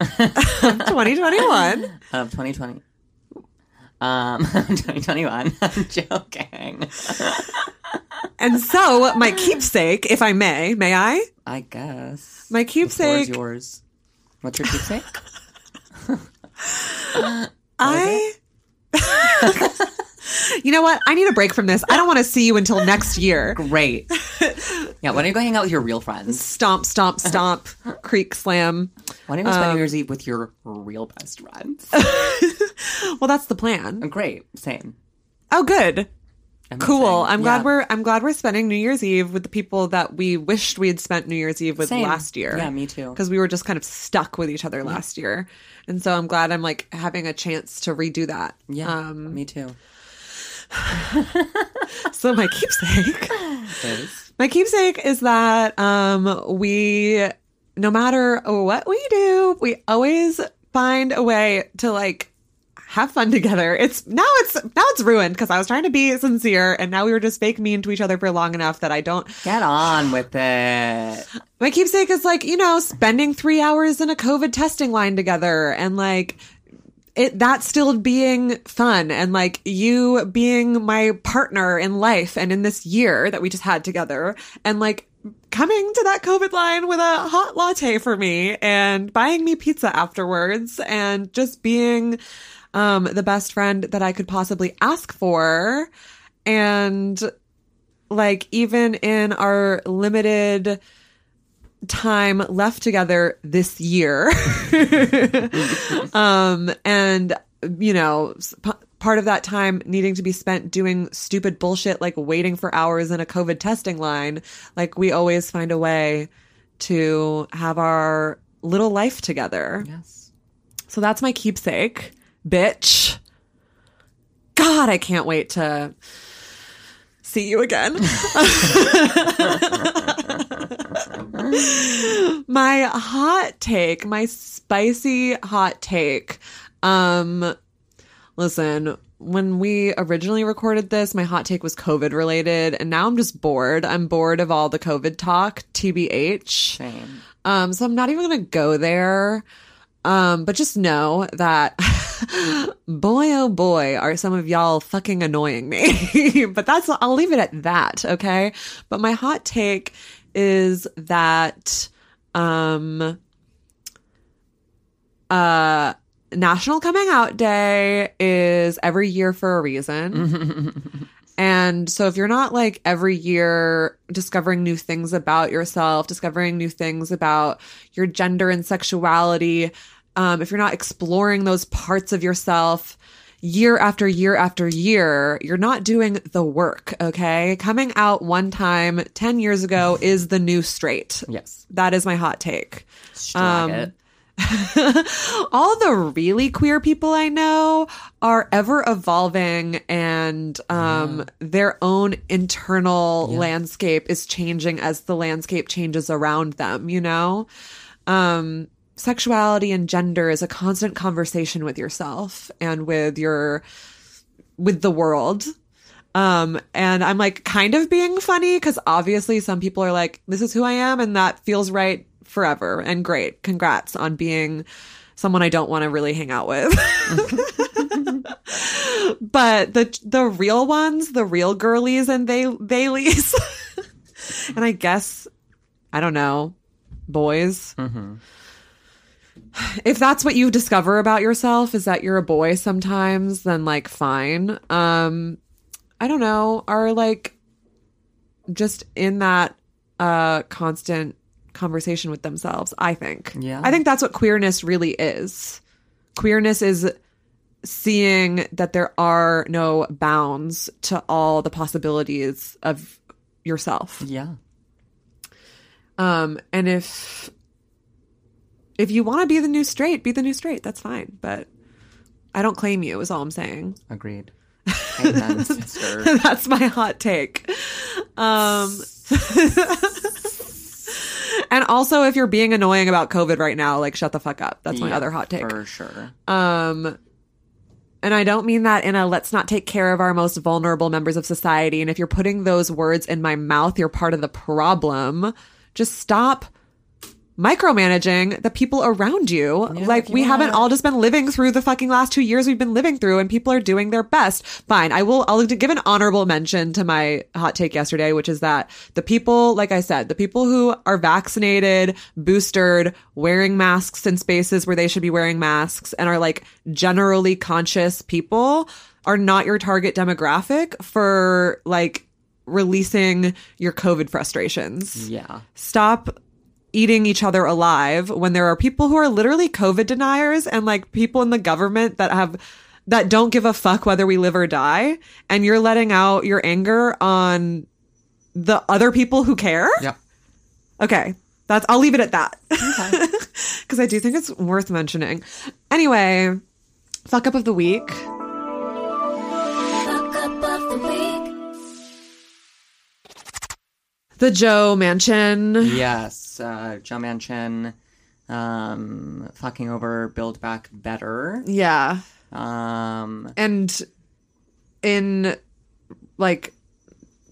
Speaker 2: 2021.
Speaker 1: of 2020. Um, 2021. I'm joking.
Speaker 2: and so my keepsake, if I may, may I?
Speaker 1: I guess.
Speaker 2: My
Speaker 1: The floor is yours. What's your keepsake?
Speaker 2: I. you know what? I need a break from this. I don't want to see you until next year.
Speaker 1: Great. Yeah, why don't you go hang out with your real friends?
Speaker 2: Stomp, stomp, stomp, creak, slam.
Speaker 1: Why don't you go
Speaker 2: Um,
Speaker 1: spend New Year's Eve with your real best friends?
Speaker 2: Well, that's the plan.
Speaker 1: Great. Same.
Speaker 2: Oh, good.
Speaker 1: I'm
Speaker 2: Cool. I'm glad we're I'm glad we're spending New Year's Eve with the people that we wished we had spent New Year's Eve with
Speaker 1: Same.
Speaker 2: last year.
Speaker 1: Yeah, me too.
Speaker 2: Because we were just kind of stuck with each other last year, and so I'm glad I'm like having a chance to redo that.
Speaker 1: Yeah,
Speaker 2: Um,
Speaker 1: me too.
Speaker 2: so my keepsake,
Speaker 1: Is
Speaker 2: my keepsake is that um we, no matter what we do, we always find a way to like have fun together. It's now it's now it's ruined because I was trying to be sincere, and now we were just fake mean to each other for long enough that I don't
Speaker 1: get on with it.
Speaker 2: My keepsake is like, you know, spending three hours in a COVID testing line together and like it that still being fun and like you being my partner in life and in this year that we just had together and like coming to that COVID line with a hot latte for me and buying me pizza afterwards and just being um the best friend that I could possibly ask for and like even in our limited time left together this year. Um and you know p- part of that time needing to be spent doing stupid bullshit like waiting for hours in a covid testing line like we always find a way to have our little life together.
Speaker 1: Yes.
Speaker 2: so that's my keepsake bitch. God i can't wait to see you again my hot take, my spicy hot take. Um listen, when we originally recorded this, my hot take was COVID related, and now I'm just bored. I'm bored of all the COVID talk, TBH.
Speaker 1: Same.
Speaker 2: Um, so I'm not even gonna go there. Um, but just know that boy oh boy are some of y'all fucking annoying me. but that's I'll leave it at that, okay? But my hot take is that um uh National Coming Out Day is every year for a reason. And so if you're not like every year discovering new things about yourself, discovering new things about your gender and sexuality, um, if you're not exploring those parts of yourself year after year after year, you're not doing the work, okay? Coming out one time 10 years ago is the new straight.
Speaker 1: Yes.
Speaker 2: That is my hot take. Um, all the really queer people I know are ever evolving and um, their own internal landscape is changing as the landscape changes around them, you know? Um, sexuality and gender is a constant conversation with yourself and with your with the world. Um, and I'm like kind of being funny because obviously some people are like, this is who I am and that feels right forever and great. Congrats on being someone I don't want to really hang out with. but the the real ones, the real girlies and they theylies, and I guess I don't know, boys. If that's what you discover about yourself is that you're a boy sometimes, then like fine. Um I don't know, are like just in that uh constant conversation with themselves, I think.
Speaker 1: Yeah.
Speaker 2: I think that's what queerness really is. Queerness is seeing that there are no bounds to all the possibilities of yourself.
Speaker 1: Yeah.
Speaker 2: Um, and if if you want to be the new straight, be the new straight. That's fine. But I don't claim you. Is all I'm saying.
Speaker 1: Agreed. Amen.
Speaker 2: That's my hot take. Um, and also, if you're being annoying about COVID right now, like shut the fuck up. That's my
Speaker 1: Yeah,
Speaker 2: other hot take.
Speaker 1: For sure.
Speaker 2: Um, and I don't mean that in a let's not take care of our most vulnerable members of society. And if you're putting those words in my mouth, you're part of the problem. Just stop micromanaging the people around you. like we haven't all just been living through the fucking last two years we've been living through and people are doing their best. Fine. I will, I'll give an honorable mention to my hot take yesterday, which is that the people, like I said, the people who are vaccinated, boosted, wearing masks in spaces where they should be wearing masks and are like generally conscious people are not your target demographic for like releasing your COVID frustrations
Speaker 1: Yeah.
Speaker 2: stop eating each other alive when there are people who are literally COVID deniers and like people in the government that have that don't give a fuck whether we live or die and you're letting out your anger on the other people who care.
Speaker 1: Yep.
Speaker 2: Okay. That's I'll leave it at that. Cuz I do think it's worth mentioning. Anyway, fuck up of the week.
Speaker 3: The
Speaker 2: Joe Manchin.
Speaker 1: Yes. Uh, Joe Manchin um, fucking over Build Back Better.
Speaker 2: Yeah.
Speaker 1: Um,
Speaker 2: and in like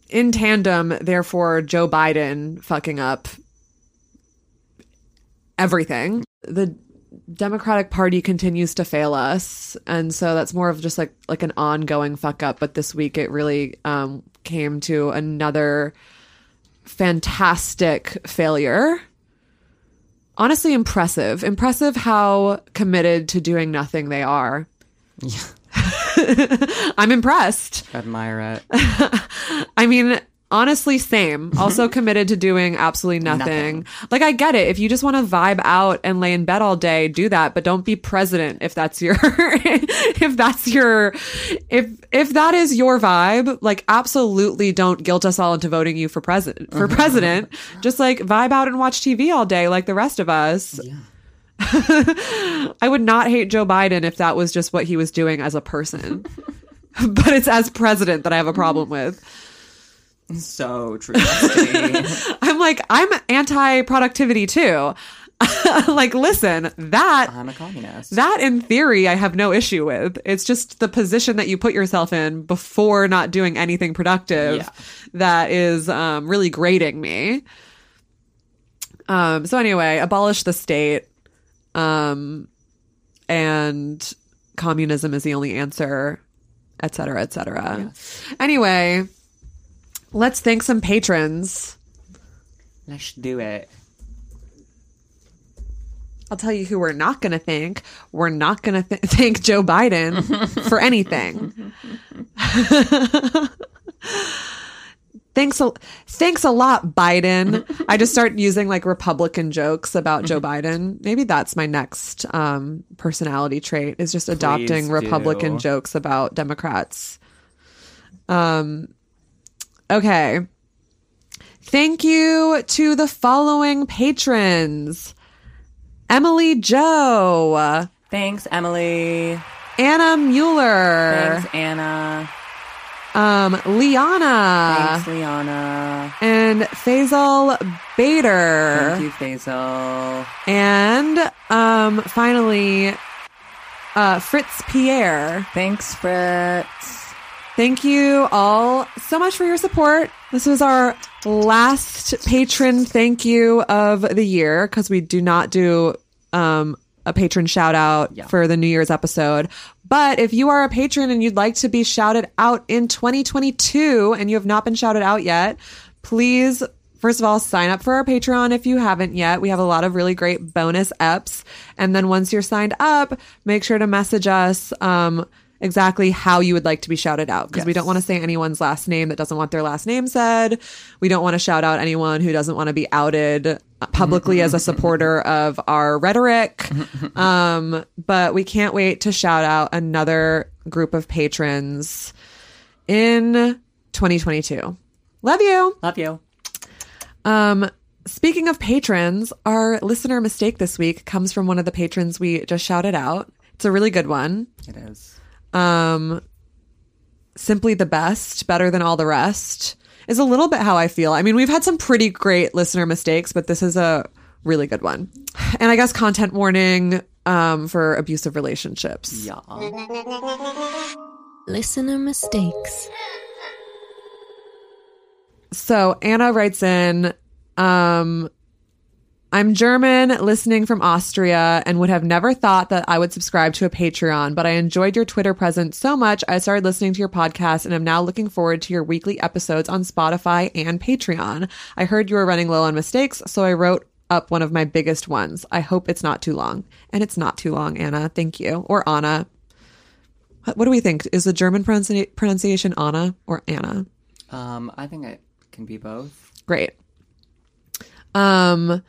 Speaker 2: in tandem therefore joe biden fucking up everything the democratic party continues to fail us and so that's more of just like like an ongoing fuck up but this week it really um came to another fantastic failure honestly impressive impressive how committed to doing nothing they are I'm impressed.
Speaker 1: admire it.
Speaker 2: I mean, honestly, same. Mm-hmm. Also committed to doing absolutely nothing. Like, I get it. If you just want to vibe out and lay in bed all day, do that. But don't be president if that's your, if that's your, if if that is your vibe. Like, absolutely, don't guilt us all into voting you for president. For mm-hmm. president, just like vibe out and watch TV all day, like the rest of us.
Speaker 1: Yeah.
Speaker 2: I would not hate Joe Biden if that was just what he was doing as a person. but it's as president that I have a problem mm-hmm. with.
Speaker 1: So true.
Speaker 2: I'm like, I'm anti productivity too. like, listen, that
Speaker 1: I'm a communist.
Speaker 2: that in theory I have no issue with. It's just the position that you put yourself in before not doing anything productive
Speaker 1: Yeah.
Speaker 2: that is um, really grating me. Um, so anyway, abolish the state. Um, and communism is the only answer, et cetera, et cetera. Anyway, let's thank some patrons.
Speaker 1: Let's do it.
Speaker 2: I'll tell you who we're not going to thank. We're not going to th- thank Joe Biden for anything. thanks a thanks a lot Biden. I just start using like Republican jokes about Joe Biden. Maybe that's my next um, personality trait is just adopting. Republican jokes about Democrats. Um okay. Thank you to the following patrons. Emily Joe,
Speaker 1: Thanks, Emily.
Speaker 2: Anna Mueller,
Speaker 1: Thanks, Anna.
Speaker 2: um, Liana,
Speaker 1: Thanks, Liana.
Speaker 2: and Faisal Bader.
Speaker 1: Thank you, Faisal.
Speaker 2: And um, finally, uh, Fritz Pierre.
Speaker 1: Thanks, Fritz.
Speaker 2: Thank you all so much for your support. This was our last patron thank you of the year because we do not do um, a patron shout out
Speaker 1: Yeah.
Speaker 2: for the New Year's episode. But if you are a patron and you'd like to be shouted out in 2022 and you have not been shouted out yet, please First of all, sign up for our Patreon if you haven't yet. We have a lot of really great bonus eps. And then once you're signed up, make sure to message us um, exactly how you would like to be shouted out because we don't want to say anyone's last name that doesn't want their last name said. We don't want to shout out anyone who doesn't want to be outed publicly as a supporter of our rhetoric. Um, but we can't wait to shout out another group of patrons in 2022. Love you.
Speaker 1: Love you.
Speaker 2: Um, speaking of patrons, our listener mistake this week comes from one of the patrons we just shouted out. It's a really good one.
Speaker 1: It is.
Speaker 2: Um, simply the best, better than all the rest, is a little bit how I feel. I mean, we've had some pretty great listener mistakes, but this is a really good one. And I guess content warning um, for abusive relationships.
Speaker 1: Yeah.
Speaker 3: Listener mistakes.
Speaker 2: So Anna writes in, um, I'm German, listening from Austria, and would have never thought that I would subscribe to a Patreon, but I enjoyed your Twitter presence so much, I started listening to your podcast and am now looking forward to your weekly episodes on Spotify and Patreon. I heard you were running low on mistakes, so I wrote up one of my biggest ones. I hope it's not too long. And it's not too long, Anna. Thank you. Or Anna. What what do we think? Is the German pronunci- pronunciation Anna or Anna?
Speaker 1: Um, I think it can be both.
Speaker 2: Great. Um,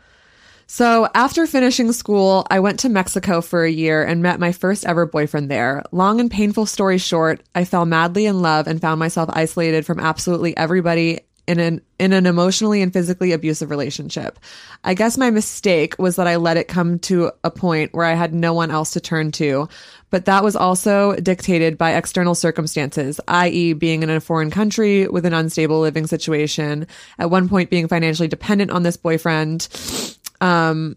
Speaker 2: so after finishing school, I went to Mexico for a year and met my first ever boyfriend there. Long and painful story short, I fell madly in love and found myself isolated from absolutely everybody in an in an emotionally and physically abusive relationship. I guess my mistake was that I let it come to a point where I had no one else to turn to, but that was also dictated by external circumstances, i.e., being in a foreign country with an unstable living situation, at one point being financially dependent on this boyfriend. Um,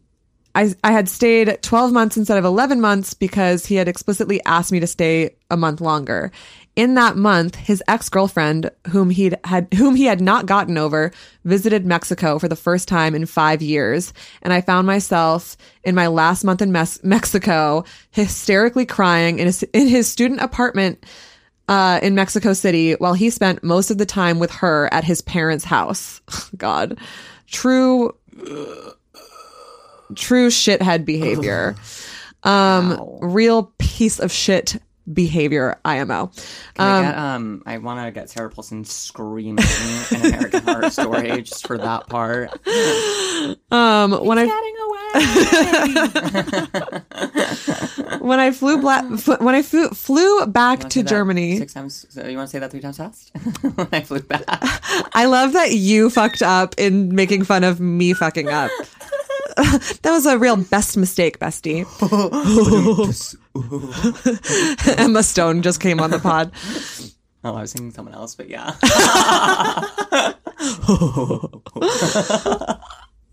Speaker 2: I, I had stayed 12 months instead of 11 months because he had explicitly asked me to stay a month longer. In that month, his ex-girlfriend, whom he'd had, whom he had not gotten over, visited Mexico for the first time in five years. And I found myself in my last month in Mes- Mexico, hysterically crying in his, in his student apartment, uh, in Mexico City while he spent most of the time with her at his parents' house. God, true, true shithead behavior. Um,
Speaker 1: Wow.
Speaker 2: real piece of shit behavior, IMO.
Speaker 1: Can I get, um, I want to get Sarah Paulson screaming an American Horror Story just for that part.
Speaker 2: Um, when I
Speaker 1: Getting away.
Speaker 2: when I flew bla- f- when I flew, flew back to Germany,
Speaker 1: Six times. so You want to say that three times fast? when I flew back.
Speaker 2: I love that you fucked up in making fun of me fucking up. that was a real best mistake, bestie. Emma Stone just came on the pod.
Speaker 1: Oh, I was thinking someone else, but yeah.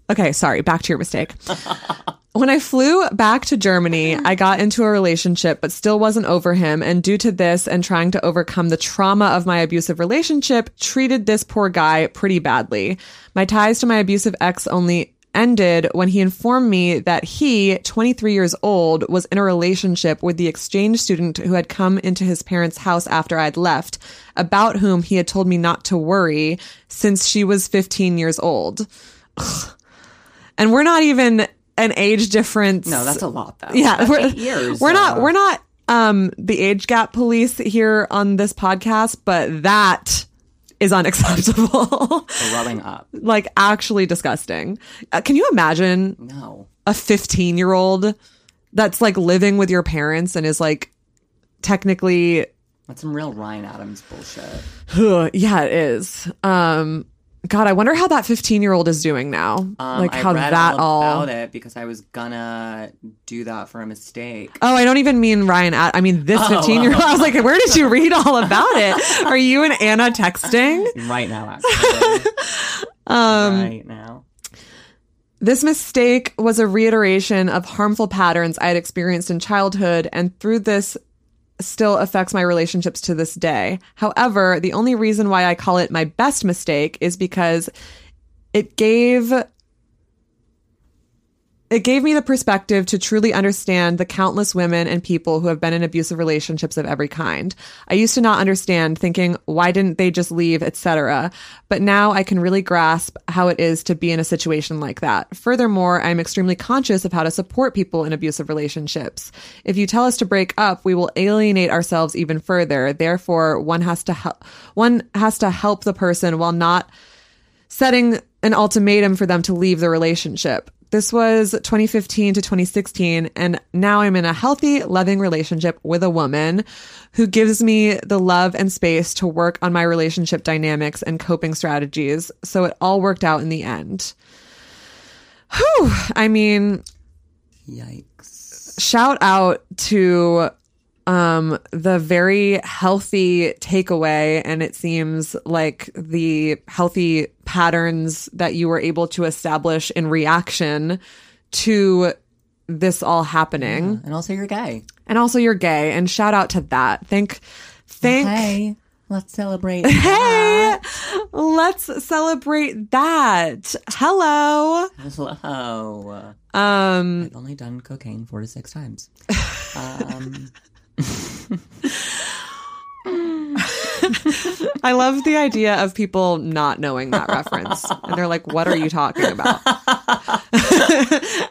Speaker 2: Okay, sorry, back to your mistake. When I flew back to Germany, I got into a relationship, but still wasn't over him. And due to this and trying to overcome the trauma of my abusive relationship, treated this poor guy pretty badly. My ties to my abusive ex only ended when he informed me that he, 23 years old, was in a relationship with the exchange student who had come into his parents' house after I'd left, about whom he had told me not to worry since she was 15 years old. and we're not even an age difference.
Speaker 1: No, that's a lot, though.
Speaker 2: yeah,
Speaker 1: That's
Speaker 2: we're
Speaker 1: years.
Speaker 2: we're not
Speaker 1: uh,
Speaker 2: we're not um the age gap police here on this podcast, but that is unacceptable.
Speaker 1: growing up.
Speaker 2: like actually disgusting. Uh, can you imagine
Speaker 1: No.
Speaker 2: a 15 year old that's like living with your parents and is like technically
Speaker 1: That's some real Ryan Adams bullshit.
Speaker 2: yeah it is um god i wonder how that 15 year old is doing now
Speaker 1: Um,
Speaker 2: like how that
Speaker 1: all
Speaker 2: all,
Speaker 1: about it because I was gonna do that for a mistake.
Speaker 2: oh i don't even mean ryan Ad- i mean this 15 year old i was like where did you read all about it are you and anna texting
Speaker 1: Right now, actually.
Speaker 2: Um,
Speaker 1: right now.
Speaker 2: This mistake was a reiteration of harmful patterns I had experienced in childhood, and through this still affects my relationships to this day. However, the only reason why I call it my best mistake is because it gave it gave me the perspective to truly understand the countless women and people who have been in abusive relationships of every kind. I used to not understand, thinking, why didn't they just leave, etc. But now I can really grasp how it is to be in a situation like that. Furthermore, I'm extremely conscious of how to support people in abusive relationships. If you tell us to break up, we will alienate ourselves even further. Therefore, one has to help one has to help the person while not setting an ultimatum for them to leave the relationship. This was 2015 to 2016, and now I'm in a healthy, loving relationship with a woman who gives me the love and space to work on my relationship dynamics and coping strategies. So it all worked out in the end. Whew. I mean,
Speaker 1: Yikes.
Speaker 2: shout out to um, the very healthy takeaway, and it seems like the healthy patterns that you were able to establish in reaction to this all happening.
Speaker 1: And also, you're gay.
Speaker 2: And also, you're gay, and shout out to that. Thank, thank.
Speaker 1: Hey, let's celebrate.
Speaker 2: Hey, let's celebrate that. Hello.
Speaker 1: Hello.
Speaker 2: Um,
Speaker 1: I've only done cocaine four to six times. Um,
Speaker 2: I love the idea of people not knowing that reference, and they're like, "What are you talking about?"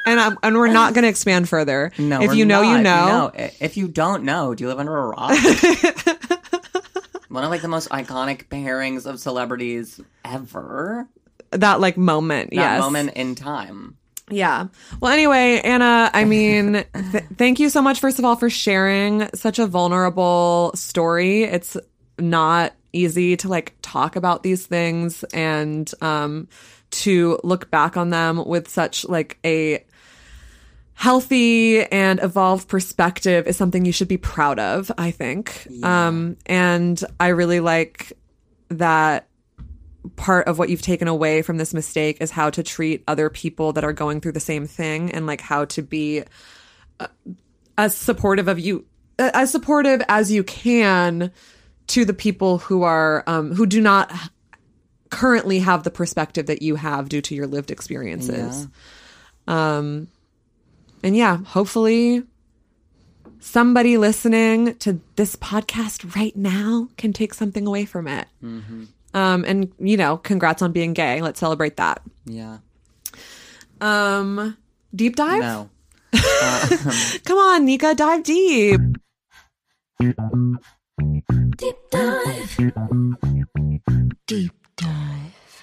Speaker 2: and I'm, and we're not going to expand further.
Speaker 1: no,
Speaker 2: if you know, you know.
Speaker 1: I- If you don't know, do you live under a rock? One of like the most iconic pairings of celebrities ever.
Speaker 2: That like moment,
Speaker 1: That
Speaker 2: yes,
Speaker 1: moment in time.
Speaker 2: Yeah. Well, anyway, Anna, I mean, th- thank you so much, first of all, for sharing such a vulnerable story. It's not easy to like talk about these things and um, to look back on them with such like a healthy and evolved perspective is something you should be proud of, I think. Um, and I really like that part of what you've taken away from this mistake is how to treat other people that are going through the same thing and like how to be uh, as supportive of you as supportive as you can to the people who are um who do not currently have the perspective that you have due to your lived experiences um and yeah hopefully somebody listening to this podcast right now can take something away from it um, and you know, congrats on being gay. Let's celebrate that.
Speaker 1: Yeah.
Speaker 2: Um, deep dive.
Speaker 1: No.
Speaker 2: Come on, Nika, dive deep.
Speaker 3: Deep dive. Deep dive.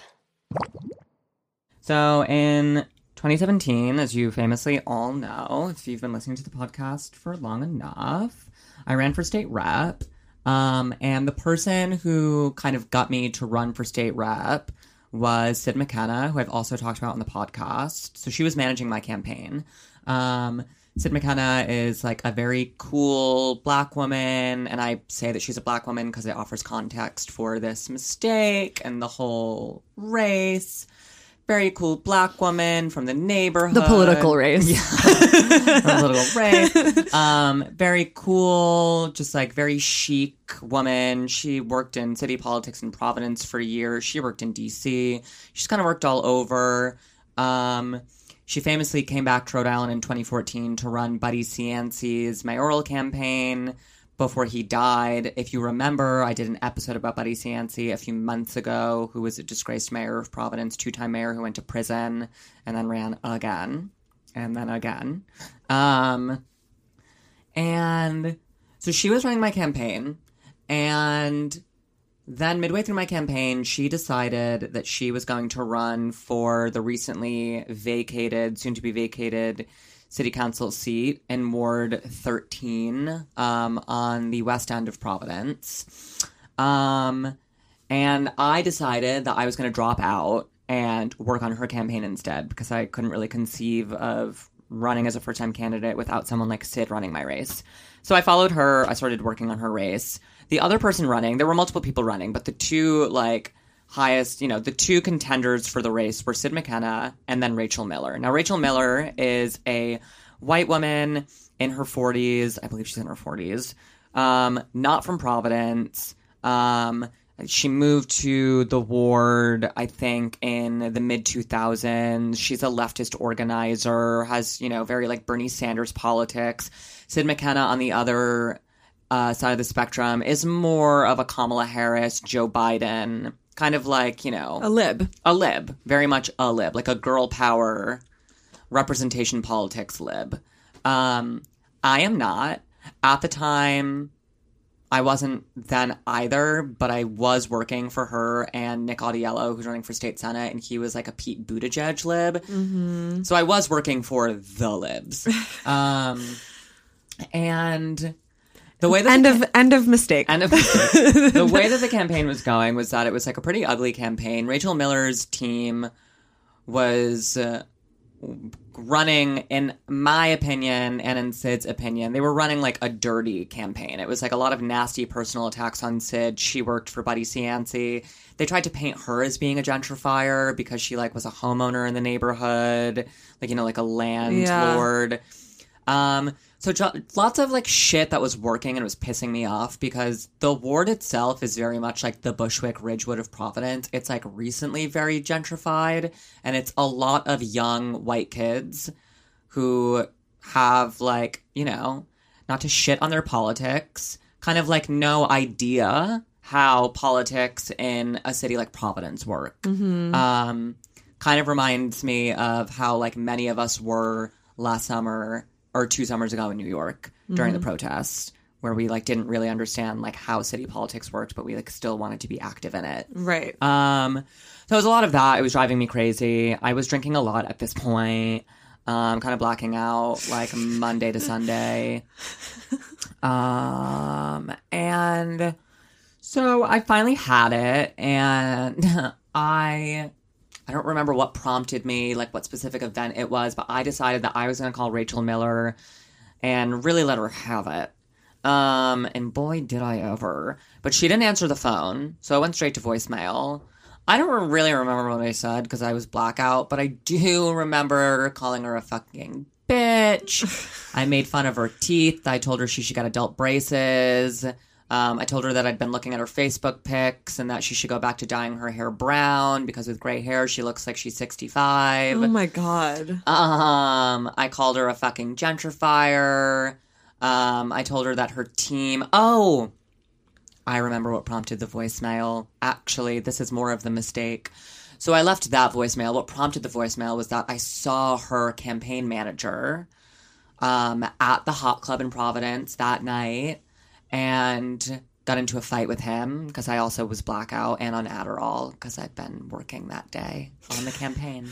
Speaker 1: So in 2017, as you famously all know, if you've been listening to the podcast for long enough, I ran for state rep. Um, and the person who kind of got me to run for state rep was Sid McKenna, who I've also talked about on the podcast. So she was managing my campaign. Um, Sid McKenna is like a very cool black woman, and I say that she's a black woman because it offers context for this mistake and the whole race. Very cool black woman from the neighborhood.
Speaker 2: The political race.
Speaker 1: Yeah. political race. Um, very cool, just like very chic woman. She worked in city politics in Providence for years. She worked in DC. She's kind of worked all over. Um, she famously came back to Rhode Island in 2014 to run Buddy Cianci's mayoral campaign before he died. If you remember, I did an episode about Buddy Cianci a few months ago, who was a disgraced mayor of Providence, two time mayor who went to prison and then ran again and then again. Um, and so she was running my campaign, and then midway through my campaign, she decided that she was going to run for the recently vacated, soon to be vacated city council seat in Ward 13 um, on the west end of Providence. Um, and I decided that I was going to drop out and work on her campaign instead because I couldn't really conceive of running as a first time candidate without someone like Sid running my race. So I followed her. I started working on her race. The other person running, there were multiple people running, but the two like highest, you know, the two contenders for the race were Sid McKenna and then Rachel Miller. Now Rachel Miller is a white woman in her 40s. I believe she's in her 40s. Um, not from Providence. Um, she moved to the ward, I think, in the mid 2000s. She's a leftist organizer, has, you know, very like Bernie Sanders politics. Sid McKenna on the other uh, side of the spectrum is more of a Kamala Harris, Joe Biden, kind of like, you know,
Speaker 2: A lib.
Speaker 1: a lib, very much a lib, like a girl power representation politics lib. Um, I am not. At the time, I wasn't then either, but I was working for her and Nick Audiello, who's running for state senate, and he was like a Pete Buttigieg lib. So I was working for the libs. um, and the way that
Speaker 2: End
Speaker 1: the
Speaker 2: of end of mistake.
Speaker 1: End of mistake. the way that the campaign was going was that it was like a pretty ugly campaign. Rachel Miller's team was uh, running, in my opinion and in Sid's opinion, they were running like a dirty campaign. It was like a lot of nasty personal attacks on Sid. She worked for Buddy Cianci. They tried to paint her as being a gentrifier because she like was a homeowner in the neighborhood, like you know, like a landlord. Um, so jo- lots of like shit that was working and it was pissing me off because the ward itself is very much like the Bushwick Ridgewood of Providence. It's like recently very gentrified and it's a lot of young white kids who have like, you know, not to shit on their politics, kind of like no idea how politics in a city like Providence work. Um, kind of reminds me of how like many of us were last summer or two summers ago in New York during the protest where we like didn't really understand like how city politics worked but we like still wanted to be active in it.
Speaker 2: Right.
Speaker 1: Um so it was a lot of that. It was driving me crazy. I was drinking a lot at this point. Um kind of blacking out like Monday to Sunday. Um and so I finally had it and I I don't remember what prompted me, like what specific event it was, but I decided that I was going to call Rachel Miller and really let her have it. Um, and boy, did I ever. But she didn't answer the phone, so I went straight to voicemail. I don't really remember what I said because I was blackout, but I do remember calling her a fucking bitch. I made fun of her teeth. I told her she should get adult braces. Um, I told her that I'd been looking at her Facebook pics and that she should go back to dyeing her hair brown because with gray hair she looks like she's 65.
Speaker 2: oh my god.
Speaker 1: Um, I called her a fucking gentrifier. Um, I told her that her team. Oh, I remember what prompted the voicemail. Actually, this is more of the mistake. So I left that voicemail. What prompted the voicemail was that I saw her campaign manager um, at the Hot Club in Providence that night and got into a fight with him because I also was blackout and on Adderall because I'd been working that day on the campaign.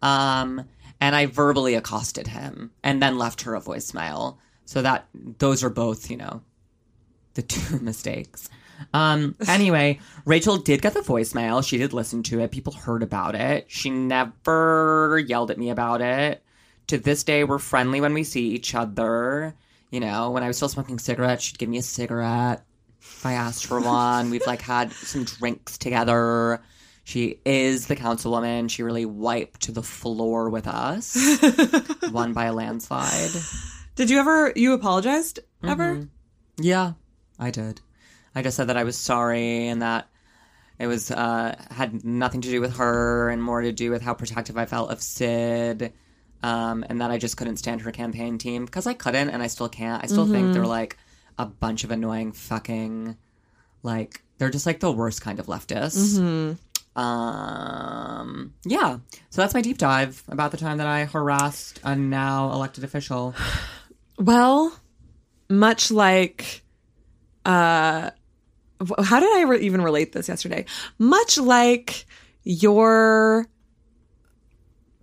Speaker 1: Um, and I verbally accosted him and then left her a voicemail. So that those are both, you know, the two mistakes. Um, anyway, Rachel did get the voicemail. She did listen to it. People heard about it. She never yelled at me about it. To this day, we're friendly when we see each other. You know, when I was still smoking cigarettes, she'd give me a cigarette if I asked for one. We've like had some drinks together. She is the councilwoman. She really wiped to the floor with us. Won by a landslide.
Speaker 2: Did you ever you apologized ever?
Speaker 1: Mm-hmm. Yeah, I did. I just said that I was sorry and that it was uh, had nothing to do with her and more to do with how protective I felt of Sid, um, and that I just couldn't stand her campaign team because I couldn't and I still can't. I still think they're like a bunch of annoying fucking like they're just like the worst kind of leftists. Um, yeah. So that's my deep dive about the time that I harassed a now elected official.
Speaker 2: Well, much like uh how did I re- even relate this yesterday? Much like your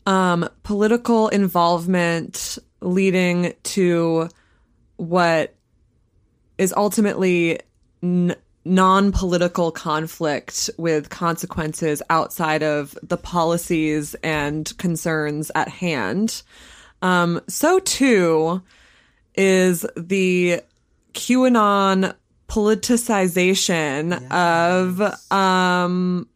Speaker 2: um political involvement leading to what is ultimately n- non-political conflict with consequences outside of the policies and concerns at hand. Um, so too is the QAnon politicization of um,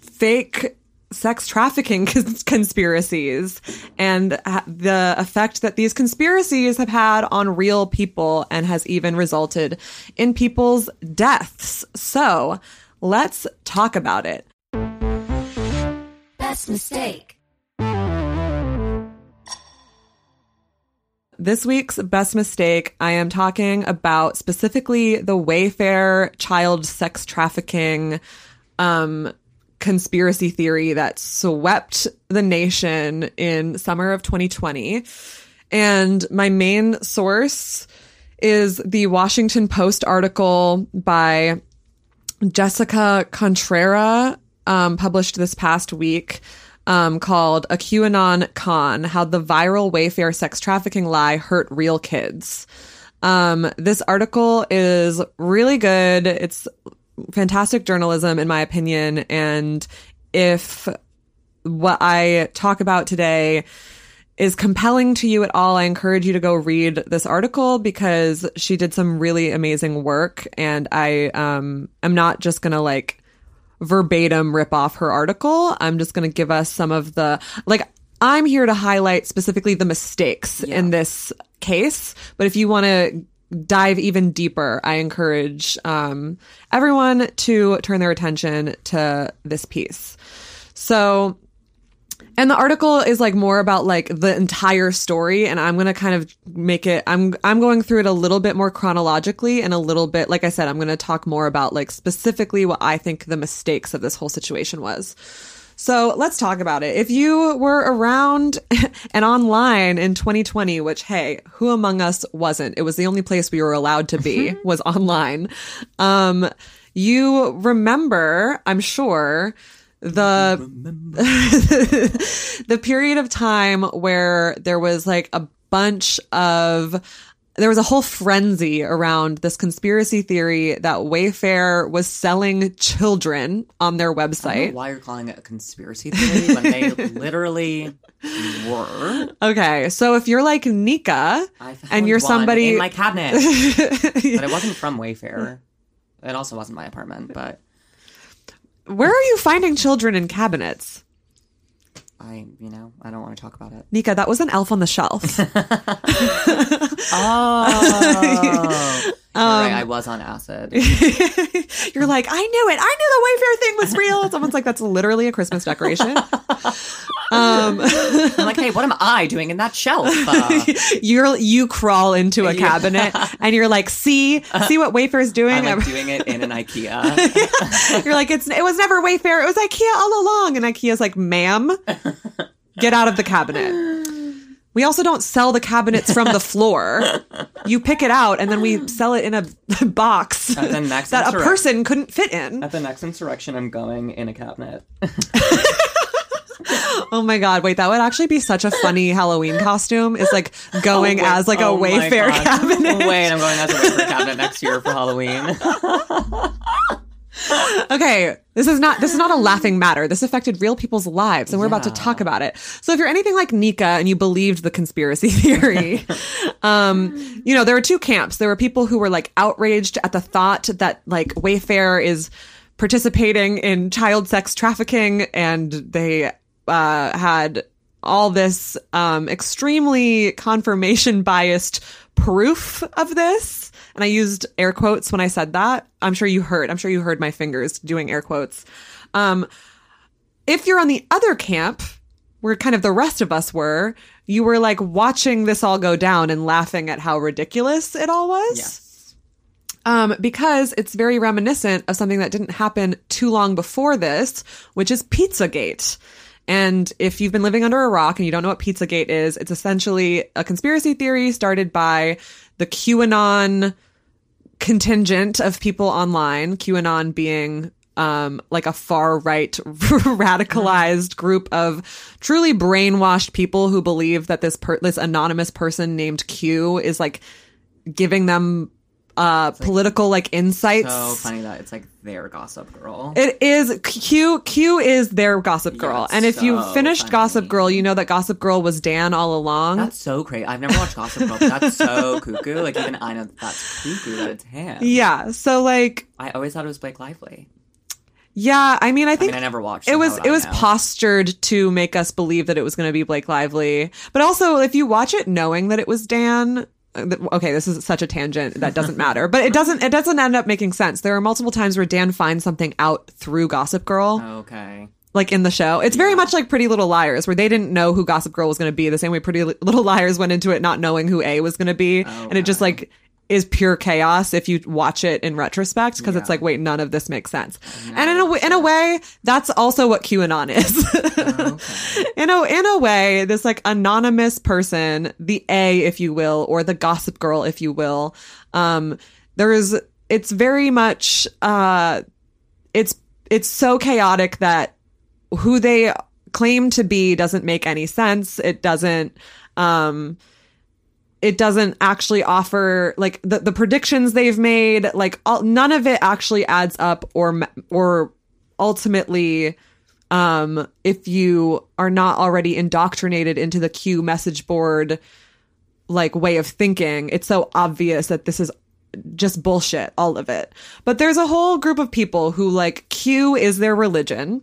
Speaker 2: fake sex trafficking cons- conspiracies and ha- the effect that these conspiracies have had on real people and has even resulted in people's deaths. So let's talk about it.
Speaker 3: Best mistake.
Speaker 2: This week's best mistake, I am talking about specifically the Wayfair child sex trafficking um, conspiracy theory that swept the nation in summer of 2020. And my main source is the Washington Post article by Jessica Contrera, um, published this past week, um, called A QAnon Con How the Viral Wayfair Sex Trafficking Lie Hurt Real Kids. Um, this article is really good. It's fantastic journalism, in my opinion. And if what I talk about today is compelling to you at all, I encourage you to go read this article because she did some really amazing work. And I um, am not just going to like verbatim rip off her article. I'm just going to give us some of the, like, I'm here to highlight specifically the mistakes in this case. But if you want to dive even deeper, I encourage um, everyone to turn their attention to this piece. So, and the article is like more about like the entire story and I'm to kind of make it I'm I'm going through it a little bit more chronologically and a little bit like I said I'm to talk more about like specifically what I think the mistakes of this whole situation was. So, let's talk about it. If you were around and online in 2020, which hey, who among us wasn't? It was the only place we were allowed to be was online. Um you remember, I'm sure, the the period of time where there was like a bunch of there was a whole frenzy around this conspiracy theory that Wayfair was selling children on their
Speaker 1: I don't know
Speaker 2: website.
Speaker 1: why you're calling it a conspiracy theory when they literally were.
Speaker 2: Okay, so if you're like Nika and you're somebody
Speaker 1: in my cabinet, but it wasn't from Wayfair. It also wasn't my apartment, but
Speaker 2: where are you finding children in cabinets?
Speaker 1: I, you know, I don't want to talk about it.
Speaker 2: Nika, that was an elf on the shelf.
Speaker 1: Oh,
Speaker 2: Um,
Speaker 1: right, I was on acid.
Speaker 2: You're like, I knew it. I knew the Wayfair thing was real. Someone's like, that's literally a Christmas decoration. Um,
Speaker 1: I'm like, hey, what am I doing in that shelf? Uh,
Speaker 2: you're you crawl into a cabinet and you're like, see, see what Wayfair's doing.
Speaker 1: I'm like doing it in an IKEA.
Speaker 2: you're like, it's it was never Wayfair. It was IKEA all along. And IKEA's like, ma'am, get out of the cabinet. We also don't sell the cabinets from the floor. You pick it out and then we sell it in a box
Speaker 1: At the next
Speaker 2: that a person couldn't fit in.
Speaker 1: At the next insurrection, I'm going in a cabinet.
Speaker 2: Oh my god, wait, that would actually be such a funny Halloween costume. Is like going
Speaker 1: Oh, wait.
Speaker 2: as like a
Speaker 1: Oh
Speaker 2: Wayfair cabinet.
Speaker 1: Wait, I'm going as a Wayfair cabinet next year for Halloween.
Speaker 2: Okay, this is not this is not a laughing matter. This affected real people's lives, and we're about to talk about it. So if you're anything like Nika and you believed the conspiracy theory, um, you know there were two camps. There were people who were like outraged at the thought that like Wayfair is participating in child sex trafficking, and they uh, had all this um, extremely confirmation biased proof of this. And I used air quotes when I said that. I'm sure you heard. I'm sure you heard my fingers doing air quotes. Um, if you're on the other camp, where kind of the rest of us were, you were like watching this all go down and laughing at how ridiculous it all was.
Speaker 1: yes.
Speaker 2: Um, because it's very reminiscent of something that didn't happen too long before this, which is Pizzagate. And if you've been living under a rock and you don't know what Pizzagate is, it's essentially a conspiracy theory started by the QAnon contingent of people online, QAnon being um, like a far right radicalized group of truly brainwashed people who believe that this per- this anonymous person named Q is like giving them uh political like insights.
Speaker 1: So funny that it's like their gossip girl.
Speaker 2: It is Q. Q is their Gossip Girl,
Speaker 1: it's
Speaker 2: and if you
Speaker 1: so
Speaker 2: finished
Speaker 1: funny.
Speaker 2: Gossip Girl, you know that Gossip Girl was Dan all along.
Speaker 1: That's so crazy. I've never watched Gossip Girl, but that's so cuckoo. Like even I know that that's cuckoo that it's him.
Speaker 2: yeah. So like,
Speaker 1: I always thought it was Blake Lively.
Speaker 2: yeah. I mean, I
Speaker 1: I
Speaker 2: think
Speaker 1: mean, I never watched.
Speaker 2: it was it was
Speaker 1: know?
Speaker 2: postured to make us believe that it was going to be Blake Lively, but also if you watch it knowing that it was Dan. Okay, this is such a tangent that doesn't matter, but it doesn't. It doesn't end up making sense. There are multiple times where Dan finds something out through Gossip Girl,
Speaker 1: Okay.
Speaker 2: like in the show. It's very much like Pretty Little Liars, where they didn't know who Gossip Girl was going to be. The same way Pretty Little Liars went into it not knowing who A was going to be, and it just like is pure chaos if you watch it in retrospect because it's like, wait, none of this makes sense. And in a in a way, that's also what QAnon is. in a in a way, this like anonymous person, the A, if you will, or the Gossip Girl, if you will. Um, there is. It's very much. Uh, it's it's so chaotic that who they claim to be doesn't make any sense. It doesn't um it doesn't actually offer like the, the predictions they've made like all, none of it actually adds up or or ultimately um, if you are not already indoctrinated into the Q message board like way of thinking. It's so obvious that this is just bullshit, all of it. But there's a whole group of people who like Q is their religion.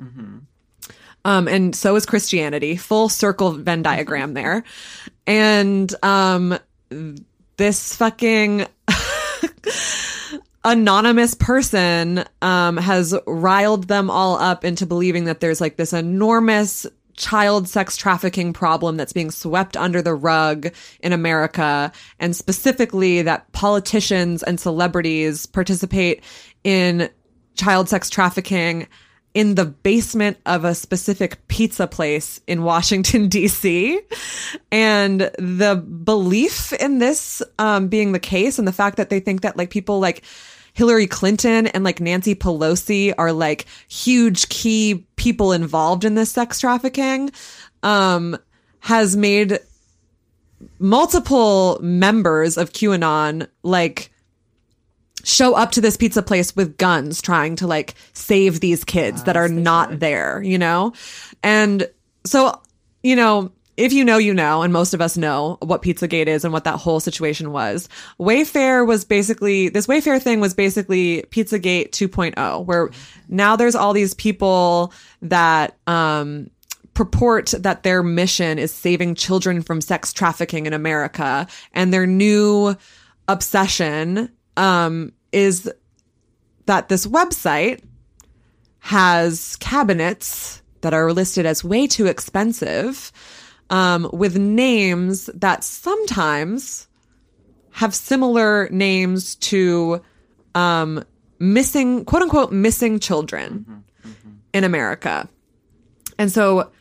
Speaker 2: Um, and so is Christianity. Full circle Venn diagram there. And um, this fucking anonymous person um, has riled them all up into believing that there's like this enormous child sex trafficking problem that's being swept under the rug in America, and specifically that politicians and celebrities participate in child sex trafficking in the basement of a specific pizza place in Washington, D.C. And the belief in this um, being the case and the fact that they think that like people like Hillary Clinton and like Nancy Pelosi are like huge key people involved in this sex trafficking um, has made multiple members of QAnon like show up to this pizza place with guns trying to like save these kids that are not there, you know? And so, you know, if you know, you know, and most of us know what Pizzagate is and what that whole situation was. Wayfair was basically, this Wayfair thing was basically Pizzagate 2.0, where now there's all these people that, um, purport that their mission is saving children from sex trafficking in America. And their new obsession, um, is that this website has cabinets that are listed as way too expensive um, with names that sometimes have similar names to um, missing, quote unquote, missing children in America. And so,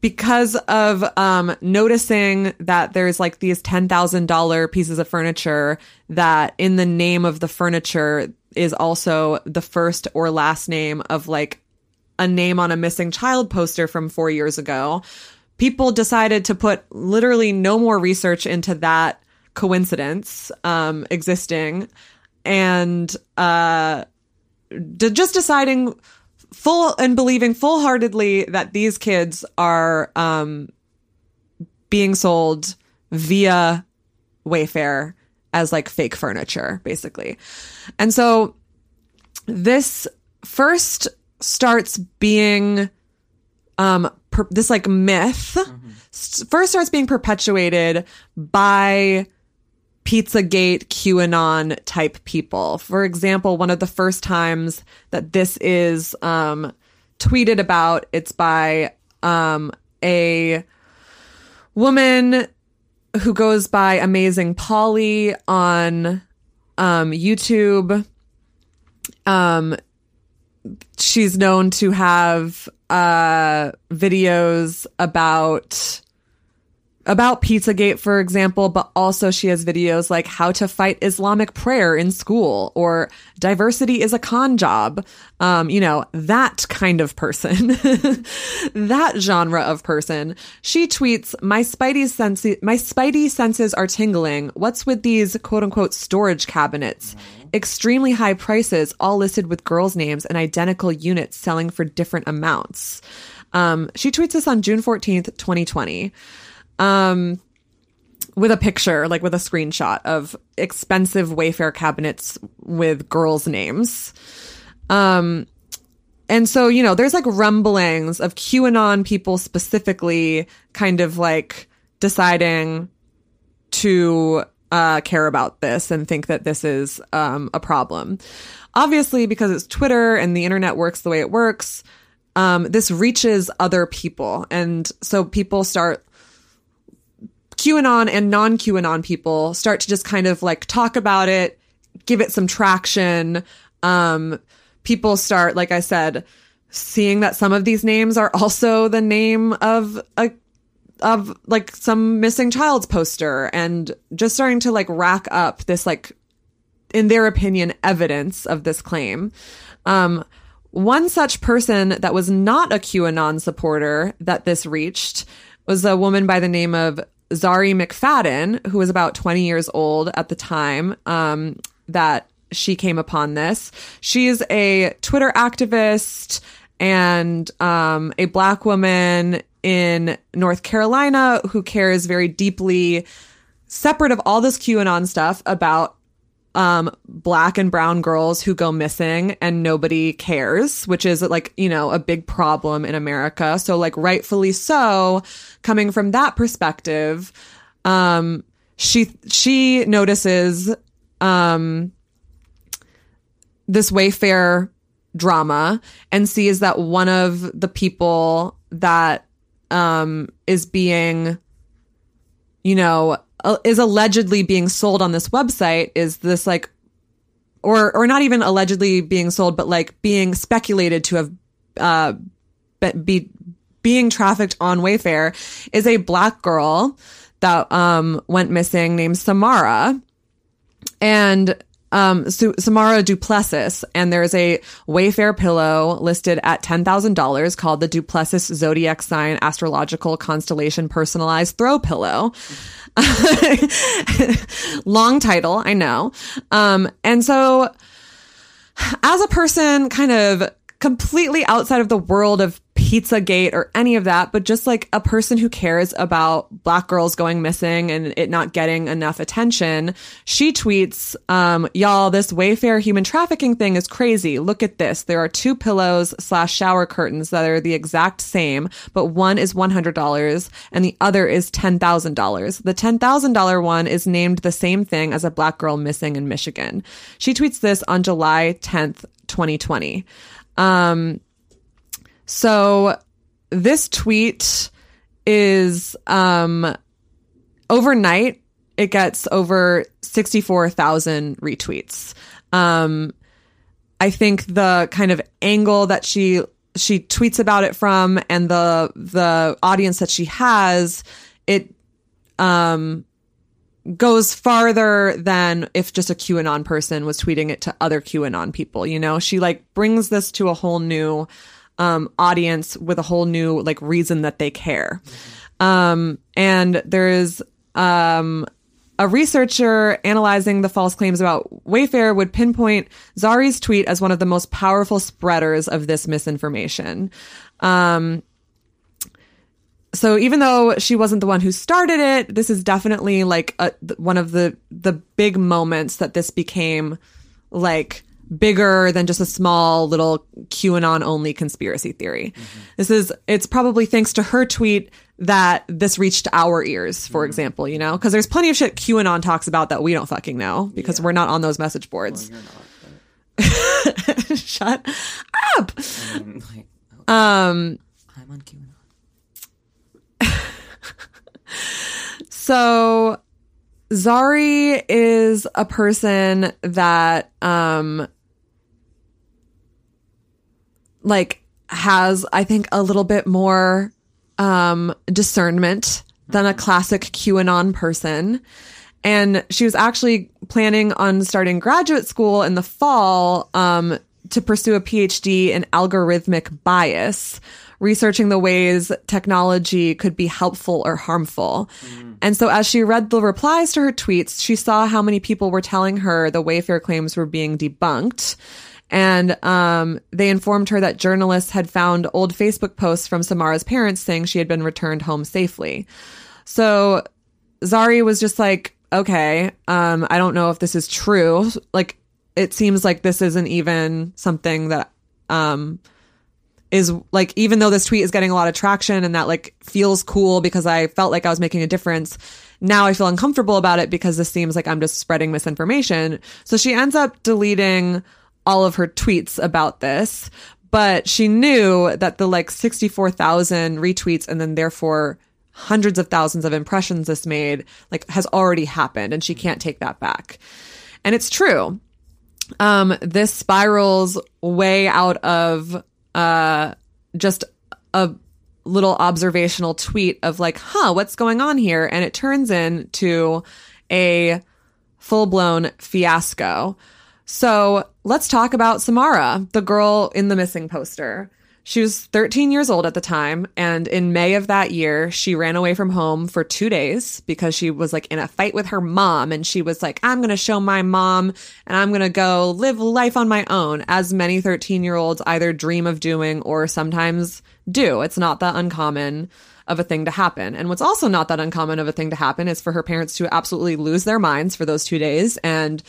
Speaker 2: because of um, noticing that there's like these $10,000 pieces of furniture that in the name of the furniture is also the first or last name of like a name on a missing child poster from four years ago, people decided to put literally no more research into that coincidence um, existing and uh, just deciding full and believing full heartedly that these kids are um, being sold via Wayfair as like fake furniture, basically. And so this first starts being um per- this like myth s- first starts being perpetuated by Pizzagate QAnon type people. For example, one of the first times that this is um, tweeted about, it's by um, a woman who goes by Amazing Polly on um, YouTube. Um, she's known to have uh, videos about about Pizzagate, for example, but also she has videos like how to fight Islamic prayer in school or diversity is a con job. Um, you know, that kind of person, that genre of person. She tweets, my Spidey senses, my Spidey senses are tingling. What's with these quote unquote storage cabinets? Extremely high prices, all listed with girls' names and identical units selling for different amounts. Um, she tweets this on June 14th, 2020 um with a picture like with a screenshot of expensive wayfair cabinets with girls names. Um and so you know there's like rumblings of qanon people specifically kind of like deciding to uh, care about this and think that this is um, a problem. Obviously because it's twitter and the internet works the way it works um, this reaches other people. And so people start QAnon and non QAnon people start to just kind of like talk about it, give it some traction. Um, people start, like I said, seeing that some of these names are also the name of a of like some missing child's poster and just starting to like rack up this like in their opinion evidence of this claim. Um one such person that was not a QAnon supporter that this reached was a woman by the name of Zari McFadden, who was about 20 years old at the time um, that she came upon this. She's a Twitter activist and um, a black woman in North Carolina who cares very deeply, separate of all this QAnon stuff, about um, black and brown girls who go missing and nobody cares, which is like, you know, a big problem in America. So, like, rightfully so, coming from that perspective, um, she, she notices, um, this Wayfair drama and sees that one of the people that, um, is being, you know, uh, is allegedly being sold on this website is this like or or not even allegedly being sold but like being speculated to have uh be, be being trafficked on Wayfair is a black girl that um went missing named Samara. And um, Su- Samara Duplessis, and there's a Wayfair pillow listed at $10,000 called the Duplessis Zodiac Sign Astrological Constellation Personalized Throw Pillow. Long title, I know. Um, and so as a person kind of completely outside of the world of Pizzagate or any of that, but just like a person who cares about black girls going missing and it not getting enough attention, she tweets, um, y'all, this Wayfair human trafficking thing is crazy. Look at this. There are two pillows slash shower curtains that are the exact same, but one is $100 and the other is $10,000. The $10,000 one is named the same thing as a black girl missing in Michigan. She tweets this on July 10th, 2020. Um, so this tweet is um overnight it gets over 64,000 retweets. Um I think the kind of angle that she she tweets about it from and the the audience that she has it um goes farther than if just a QAnon person was tweeting it to other QAnon people, you know? She like brings this to a whole new um, audience with a whole new like reason that they care. Um, and there is um, a researcher analyzing the false claims about Wayfair would pinpoint Zari's tweet as one of the most powerful spreaders of this misinformation. Um, so even though she wasn't the one who started it, this is definitely like a, one of the the big moments that this became like bigger than just a small little QAnon only conspiracy theory. Mm-hmm. This is, it's probably thanks to her tweet that this reached our ears, for mm-hmm. example, you know, because there's plenty of shit QAnon talks about that we don't fucking know because yeah. we're not on those message boards. Well, not, Shut up. I mean, like, okay. Um, I'm on QAnon. so Zari is a person that um like has I think a little bit more um discernment than a classic QAnon person. And she was actually planning on starting graduate school in the fall um, to pursue a PhD in algorithmic bias, researching the ways technology could be helpful or harmful. Mm. And so as she read the replies to her tweets, she saw how many people were telling her the Wayfair claims were being debunked. And um, they informed her that journalists had found old Facebook posts from Samara's parents saying she had been returned home safely. So Zari was just like, okay, um, I don't know if this is true. Like, it seems like this isn't even something that um, is like, even though this tweet is getting a lot of traction and that like feels cool because I felt like I was making a difference. Now I feel uncomfortable about it because this seems like I'm just spreading misinformation. So she ends up deleting all of her tweets about this, but she knew that the like 64,000 retweets and then therefore hundreds of thousands of impressions this made like has already happened and she can't take that back. And it's true. Um, this spirals way out of, uh, just a little observational tweet of like, huh, what's going on here? And it turns into a full blown fiasco. So let's talk about Samara, the girl in the missing poster. She was 13 years old at the time, and in May of that year, she ran away from home for two days because she was like in a fight with her mom, and she was like, I'm gonna show my mom and I'm gonna go live life on my own, as many 13 year olds either dream of doing or sometimes do. It's not that uncommon of a thing to happen. And what's also not that uncommon of a thing to happen is for her parents to absolutely lose their minds for those two days and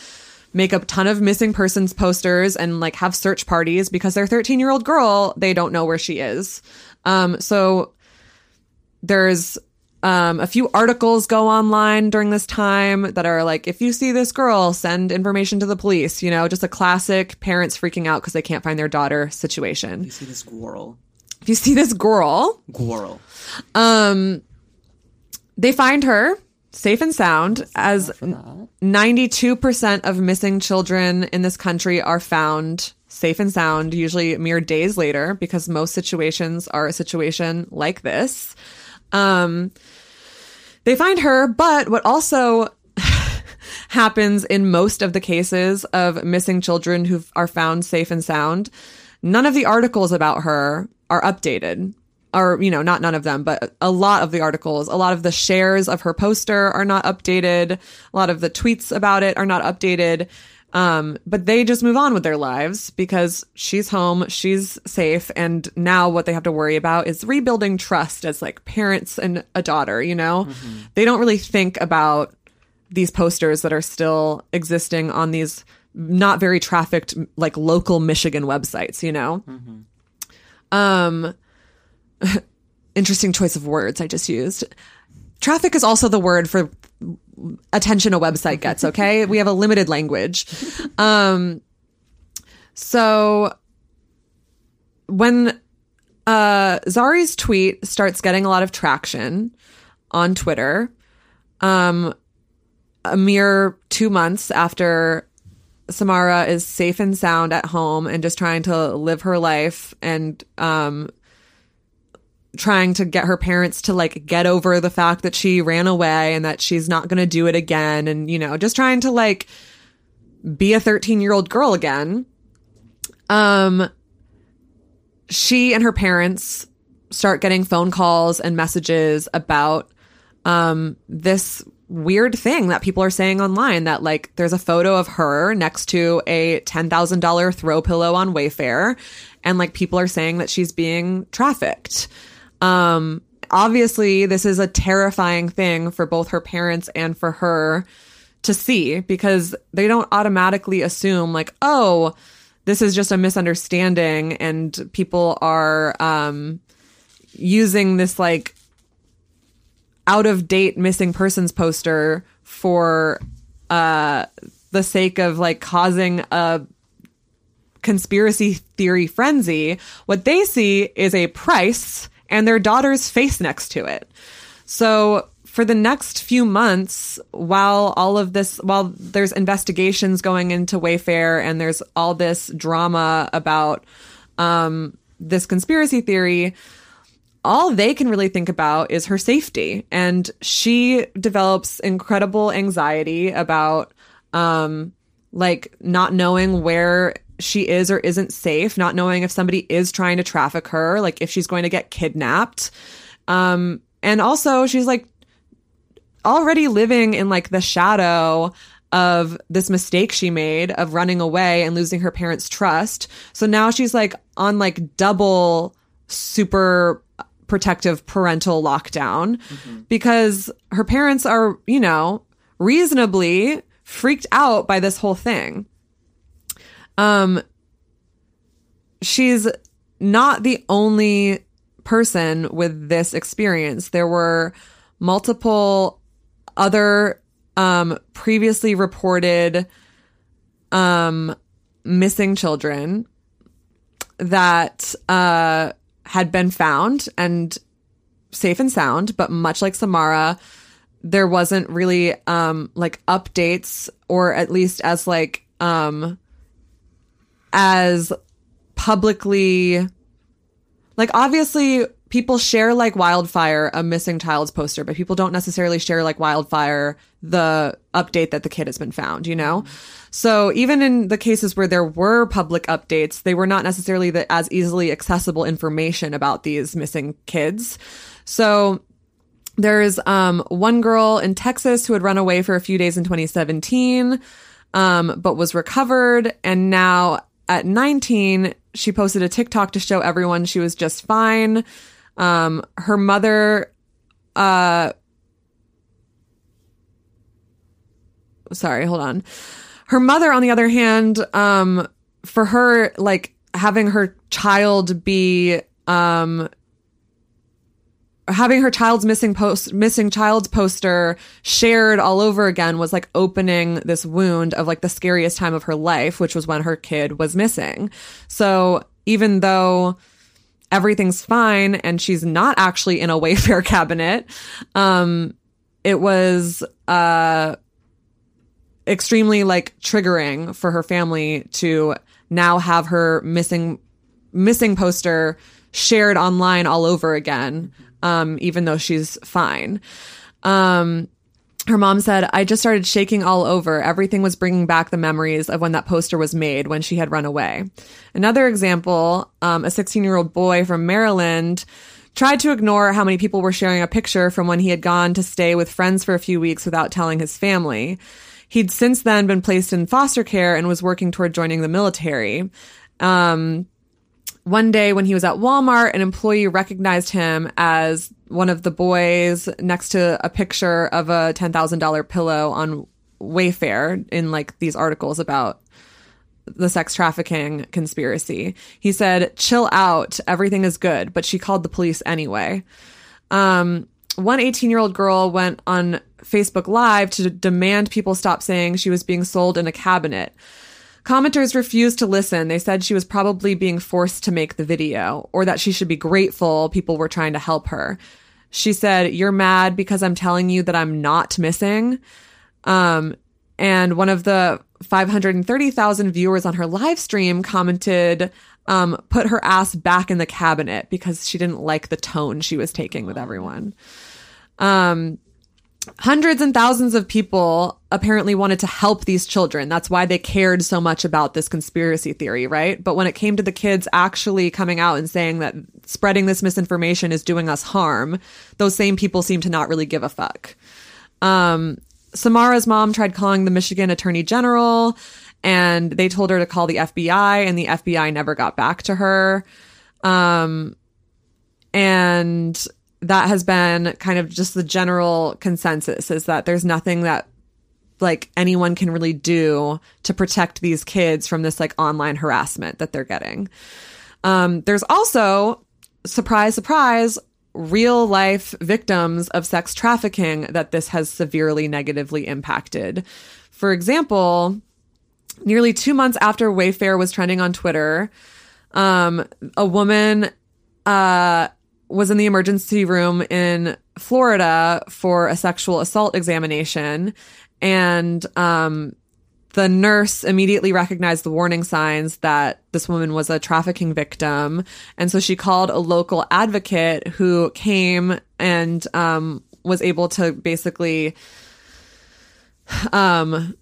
Speaker 2: make a ton of missing persons posters and like have search parties because their 13 year old girl, they don't know where she is. Um, so there's um, a few articles go online during this time that are like, if you see this girl, send information to the police. You know, just a classic parents freaking out because they can't find their daughter situation.
Speaker 1: You see this girl.
Speaker 2: If you see this girl,
Speaker 1: Girl.
Speaker 2: um, they find her safe and sound as 92% of missing children in this country are found safe and sound, usually mere days later, because most situations are a situation like this. Um, they find her, but what also happens in most of the cases of missing children who are found safe and sound, none of the articles about her are updated. Or, you know, not none of them, but a lot of the articles, a lot of the shares of her poster are not updated. A lot of the tweets about it are not updated. Um, but they just move on with their lives because she's home, she's safe, and now what they have to worry about is rebuilding trust as like parents and a daughter, you know? They don't really think about these posters that are still existing on these not very trafficked like local Michigan websites, you know? Um interesting choice of words I just used. Traffic is also the word for attention a website gets, okay? we have a limited language. Um so when uh Zari's tweet starts getting a lot of traction on Twitter, um a mere 2 months after Samara is safe and sound at home and just trying to live her life and um trying to get her parents to like get over the fact that she ran away and that she's not going to do it again and you know just trying to like be a 13 year old girl again um she and her parents start getting phone calls and messages about um this weird thing that people are saying online that like there's a photo of her next to a $10,000 throw pillow on Wayfair and like people are saying that she's being trafficked. Um obviously this is a terrifying thing for both her parents and for her to see because they don't automatically assume like oh this is just a misunderstanding and people are um using this like out of date missing persons poster for uh the sake of like causing a conspiracy theory frenzy. What they see is a price and their daughter's face next to it so for the next few months while all of this while there's investigations going into wayfair and there's all this drama about um this conspiracy theory all they can really think about is her safety. And she develops incredible anxiety about, um, like not knowing where she is or isn't safe, not knowing if somebody is trying to traffic her, like if she's going to get kidnapped. Um, and also she's like already living in like the shadow of this mistake she made of running away and losing her parents' trust. So now she's like on like double super protective parental lockdown because her parents are, you know, reasonably freaked out by this whole thing. Um she's not the only person with this experience. There were multiple other um previously reported um missing children that uh had been found and safe and sound, but much like Samara, there wasn't really um like updates or at least as like um as publicly like obviously people share like wildfire a missing child's poster, but people don't necessarily share like wildfire the update that the kid has been found, you know? So even in the cases where there were public updates, they were not necessarily the as easily accessible information about these missing kids. So there's um, one girl in Texas who had run away for a few days in 2017, um, but was recovered. And now at 19, she posted a TikTok to show everyone she was just fine. Um, her mother, uh, sorry, hold on. Her mother, on the other hand, um, for her, like having her child be, um, having her child's missing post missing child's poster shared all over again was like opening this wound of like the scariest time of her life which was when her kid was missing. So even though everything's fine and she's not actually in a wayfair cabinet um it was uh extremely like triggering for her family to now have her missing missing poster shared online all over again um, even though she's fine. Um, her mom said, I just started shaking all over. Everything was bringing back the memories of when that poster was made when she had run away. Another example, um, a 16 year old boy from Maryland tried to ignore how many people were sharing a picture from when he had gone to stay with friends for a few weeks without telling his family. He'd since then been placed in foster care and was working toward joining the military. Um, one day when he was at Walmart, an employee recognized him as one of the boys next to a picture of a $10,000 pillow on Wayfair in like these articles about the sex trafficking conspiracy. He said, chill out. Everything is good. But she called the police anyway. Um, one 18 year old girl went on Facebook Live to demand people stop saying she was being sold in a cabinet. Commenters refused to listen. They said she was probably being forced to make the video or that she should be grateful people were trying to help her. She said, You're mad because I'm telling you that I'm not missing. Um, and one of the 530,000 viewers on her live stream commented, um, put her ass back in the cabinet because she didn't like the tone she was taking with everyone. Um, hundreds and thousands of people apparently wanted to help these children. That's why they cared so much about this conspiracy theory, right? But when it came to the kids actually coming out and saying that spreading this misinformation is doing us harm, those same people seem to not really give a fuck. Um, Samara's mom tried calling the Michigan Attorney General and they told her to call the FBI and the FBI never got back to her. Um, and that has been kind of just the general consensus is that there's nothing that like anyone can really do to protect these kids from this like online harassment that they're getting. Um, there's also, surprise, surprise, real life victims of sex trafficking that this has severely negatively impacted. For example, nearly two months after Wayfair was trending on Twitter, um, a woman uh, was in the emergency room in Florida for a sexual assault examination. And um, the nurse immediately recognized the warning signs that this woman was a trafficking victim. And so she called a local advocate who came and um, was able to basically um,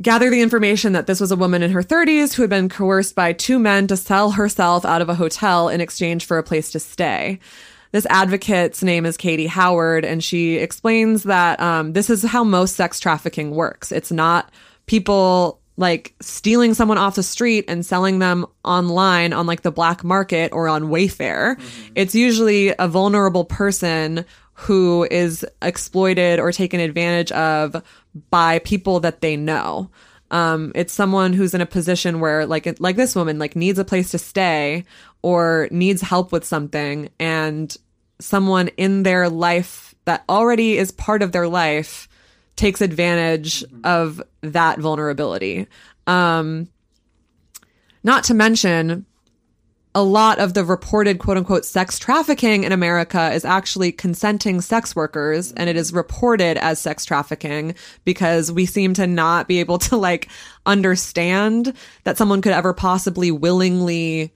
Speaker 2: gather the information that this was a woman in her 30s who had been coerced by two men to sell herself out of a hotel in exchange for a place to stay. This advocate's name is Katie Howard, and she explains that um, this is how most sex trafficking works. It's not people like stealing someone off the street and selling them online on like the black market or on Wayfair. Mm-hmm. It's usually a vulnerable person who is exploited or taken advantage of by people that they know. Um, it's someone who's in a position where, like, like this woman, like needs a place to stay or needs help with something, and someone in their life that already is part of their life takes advantage of that vulnerability. Um, not to mention, a lot of the reported quote unquote sex trafficking in America is actually consenting sex workers and it is reported as sex trafficking because we seem to not be able to like understand that someone could ever possibly willingly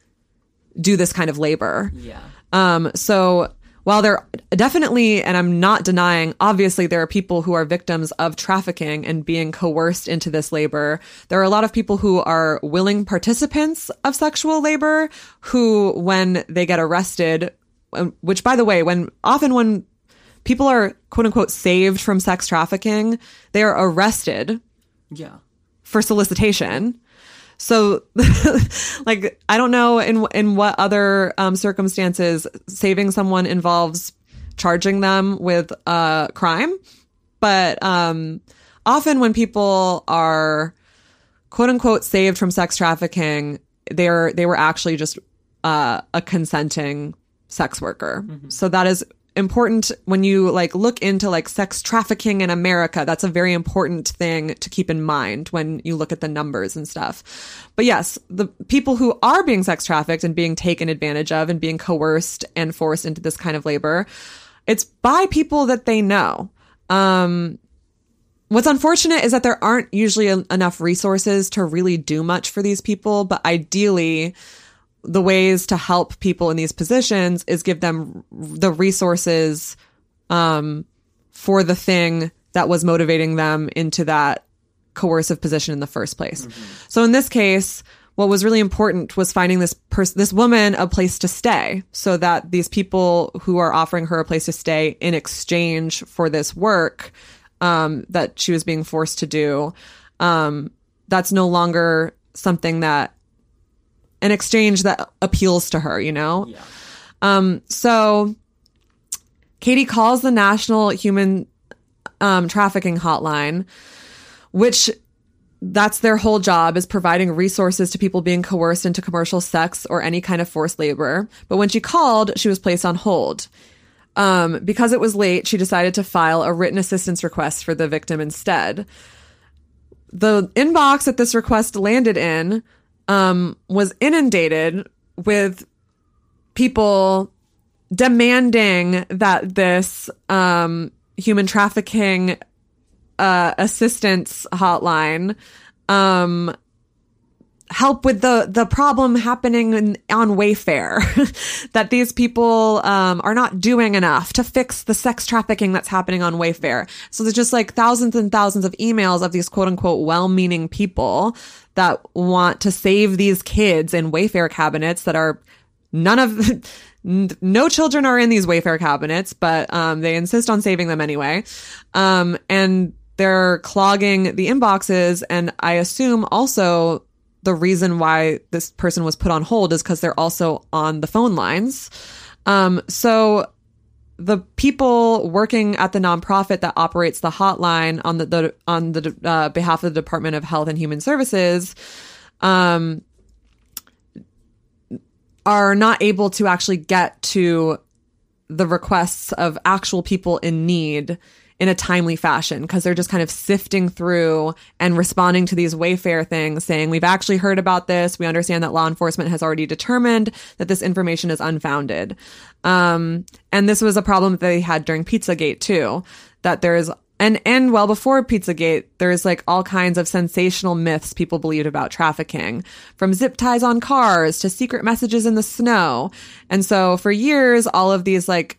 Speaker 2: do this kind of labor.
Speaker 1: Yeah.
Speaker 2: Um, so while there definitely, and I'm not denying, obviously there are people who are victims of trafficking and being coerced into this labor. There are a lot of people who are willing participants of sexual labor who, when they get arrested, um, which by the way, when often when people are quote unquote saved from sex trafficking, they are arrested
Speaker 1: Yeah.
Speaker 2: for solicitation. So, like, I don't know in in what other um, circumstances saving someone involves charging them with a crime, but um, often when people are quote unquote saved from sex trafficking, they're they were actually just uh, a consenting sex worker. So that is important when you like look into like sex trafficking in America. That's a very important thing to keep in mind when you look at the numbers and stuff. But yes, the people who are being sex trafficked and being taken advantage of and being coerced and forced into this kind of labor, it's by people that they know. Um, What's unfortunate is that there aren't usually enough resources to really do much for these people, but ideally, the ways to help people in these positions is give them the resources um, for the thing that was motivating them into that coercive position in the first place. So in this case, what was really important was finding this person, this woman, a place to stay, so that these people who are offering her a place to stay in exchange for this work um, that she was being forced to do, um, that's no longer something that an exchange that appeals to her, you know?
Speaker 1: Yeah.
Speaker 2: Um, so Katie calls the National Human um, Trafficking Hotline, which that's their whole job is providing resources to people being coerced into commercial sex or any kind of forced labor. But when she called, she was placed on hold. Um, because it was late, she decided to file a written assistance request for the victim instead. The inbox that this request landed in um, was inundated with people demanding that this um, human trafficking uh, assistance hotline um, help with the the problem happening in, on Wayfair that these people um, are not doing enough to fix the sex trafficking that's happening on Wayfair. So there's just like thousands and thousands of emails of these quote unquote well-meaning people that want to save these kids in Wayfair cabinets that are none of no children are in these Wayfair cabinets, but um, they insist on saving them anyway. Um, and they're clogging the inboxes, and I assume also the reason why this person was put on hold is because they're also on the phone lines. Um, so the people working at the nonprofit that operates the hotline on the, the on the uh, behalf of the Department of Health and Human Services, um, are not able to actually get to the requests of actual people in need in a timely fashion because they're just kind of sifting through and responding to these Wayfair things saying, We've actually heard about this. We understand that law enforcement has already determined that this information is unfounded. Um, and this was a problem that they had during Pizzagate too, that there's and and well before Pizzagate, there's like all kinds of sensational myths people believed about trafficking, from zip ties on cars to secret messages in the snow. And so for years, all of these like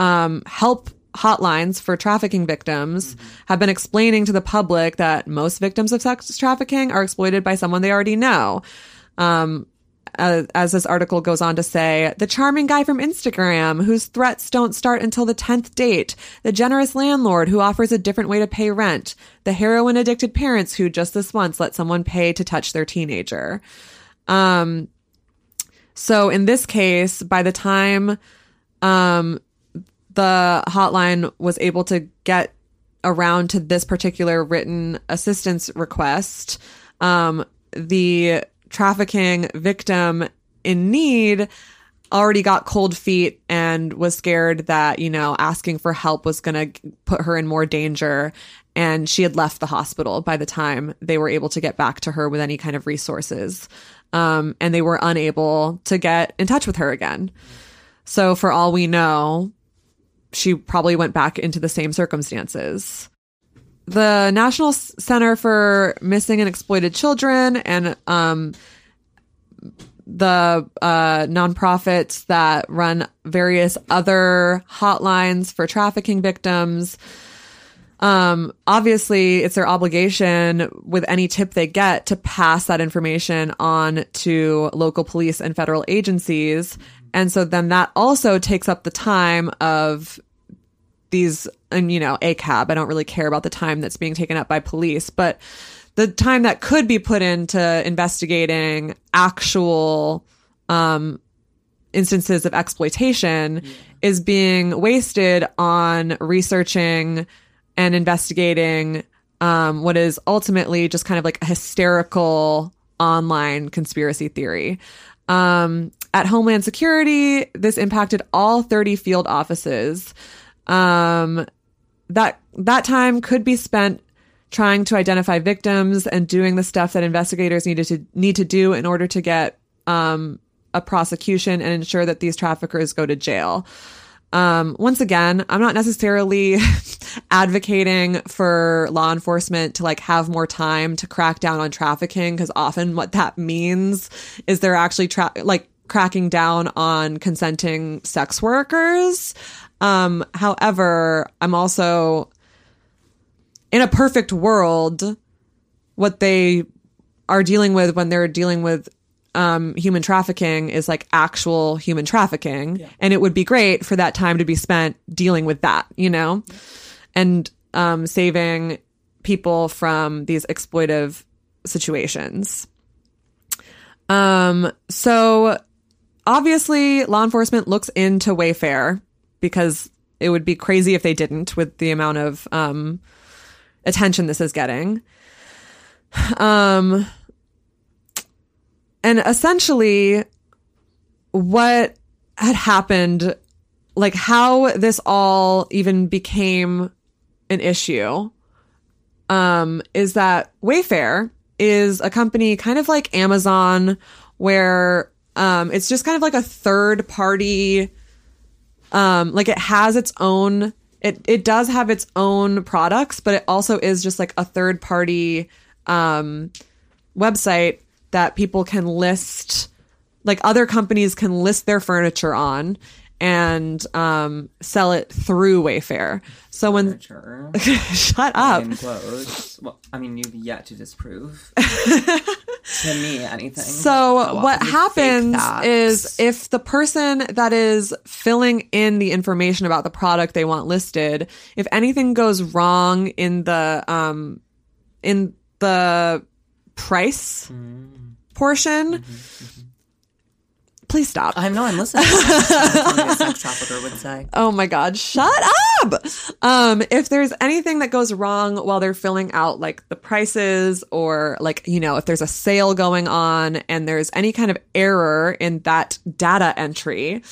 Speaker 2: um, help hotlines for trafficking victims have been explaining to the public that most victims of sex trafficking are exploited by someone they already know. Um, as, as this article goes on to say, the charming guy from Instagram whose threats don't start until the 10th date, the generous landlord who offers a different way to pay rent, the heroin addicted parents who just this once let someone pay to touch their teenager. Um, so in this case, by the time um, the hotline was able to get around to this particular written assistance request, um, the trafficking victim in need already got cold feet and was scared that, you know, asking for help was going to put her in more danger. And she had left the hospital by the time they were able to get back to her with any kind of resources. Um, and they were unable to get in touch with her again. So, for all we know, she probably went back into the same circumstances. The National Center for Missing and Exploited Children and um, the uh, nonprofits that run various other hotlines for trafficking victims. Um, obviously, it's their obligation with any tip they get to pass that information on to local police and federal agencies. And so then that also takes up the time of these, and you know, ACAB. I don't really care about the time that's being taken up by police, but the time that could be put into investigating actual um, instances of exploitation is being wasted on researching and investigating um, what is ultimately just kind of like a hysterical online conspiracy theory. Um, at Homeland Security, this impacted all 30 field offices. Um, that that time could be spent trying to identify victims and doing the stuff that investigators needed to need to do in order to get um, a prosecution and ensure that these traffickers go to jail. Um, once again, I'm not necessarily advocating for law enforcement to like have more time to crack down on trafficking because often what that means is they're actually tra- like cracking down on consenting sex workers. Um, however, I'm also in a perfect world, what they are dealing with when they're dealing with um, human trafficking is like actual human trafficking. And it would be great for that time to be spent dealing with that, you know, and um, saving people from these exploitive situations. Um, so obviously, law enforcement looks into Wayfair because it would be crazy if they didn't with the amount of um, attention this is getting. Um, and essentially, what had happened, like how this all even became an issue, um, is that Wayfair is a company kind of like Amazon, where um, it's just kind of like a third party um like it has its own it it does have its own products but it also is just like a third party um website that people can list like other companies can list their furniture on and um sell it through Wayfair. So when shut up.
Speaker 1: In quotes. Well, I mean, you've yet to disprove to me anything.
Speaker 2: So
Speaker 1: Go
Speaker 2: what
Speaker 1: of your fake
Speaker 2: happens is if the person that is filling in the information about the product they want listed, if anything goes wrong in the um in the price portion, please stop.
Speaker 1: I'm no, I'm listening. Sex trafficker would say.
Speaker 2: Oh my God, shut up. Um, if there's anything that goes wrong while they're filling out like the prices or like, you know, if there's a sale going on and there's any kind of error in that data entry,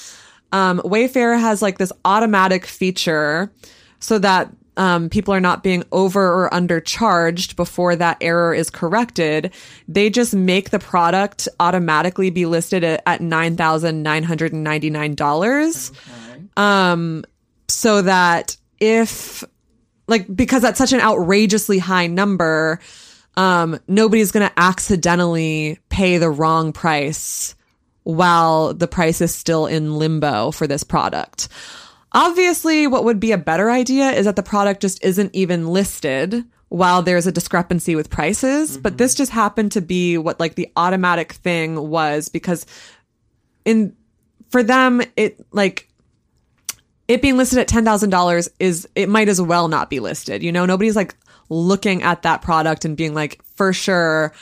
Speaker 2: um, Wayfair has like this automatic feature so that um, people are not being over or undercharged before that error is corrected. They just make the product automatically be listed at, at nine thousand nine hundred and ninety nine dollars um so that if like because that's such an outrageously high number um nobody's going to accidentally pay the wrong price while the price is still in limbo for this product obviously what would be a better idea is that the product just isn't even listed while there's a discrepancy with prices but this just happened to be what like the automatic thing was because in for them it like it being listed at $10,000 is it might as well not be listed. You know, nobody's like looking at that product and being like for sure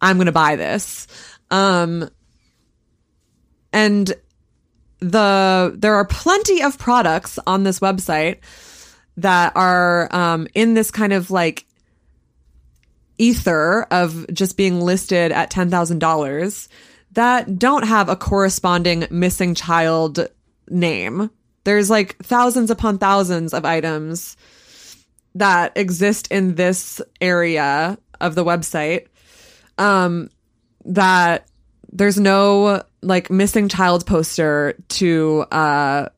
Speaker 2: I'm going to buy this. Um and the there are plenty of products on this website that are um in this kind of like ether of just being listed at $10,000 that don't have a corresponding missing child name. There's like thousands upon thousands of items that exist in this area of the website um that there's no like missing child poster to uh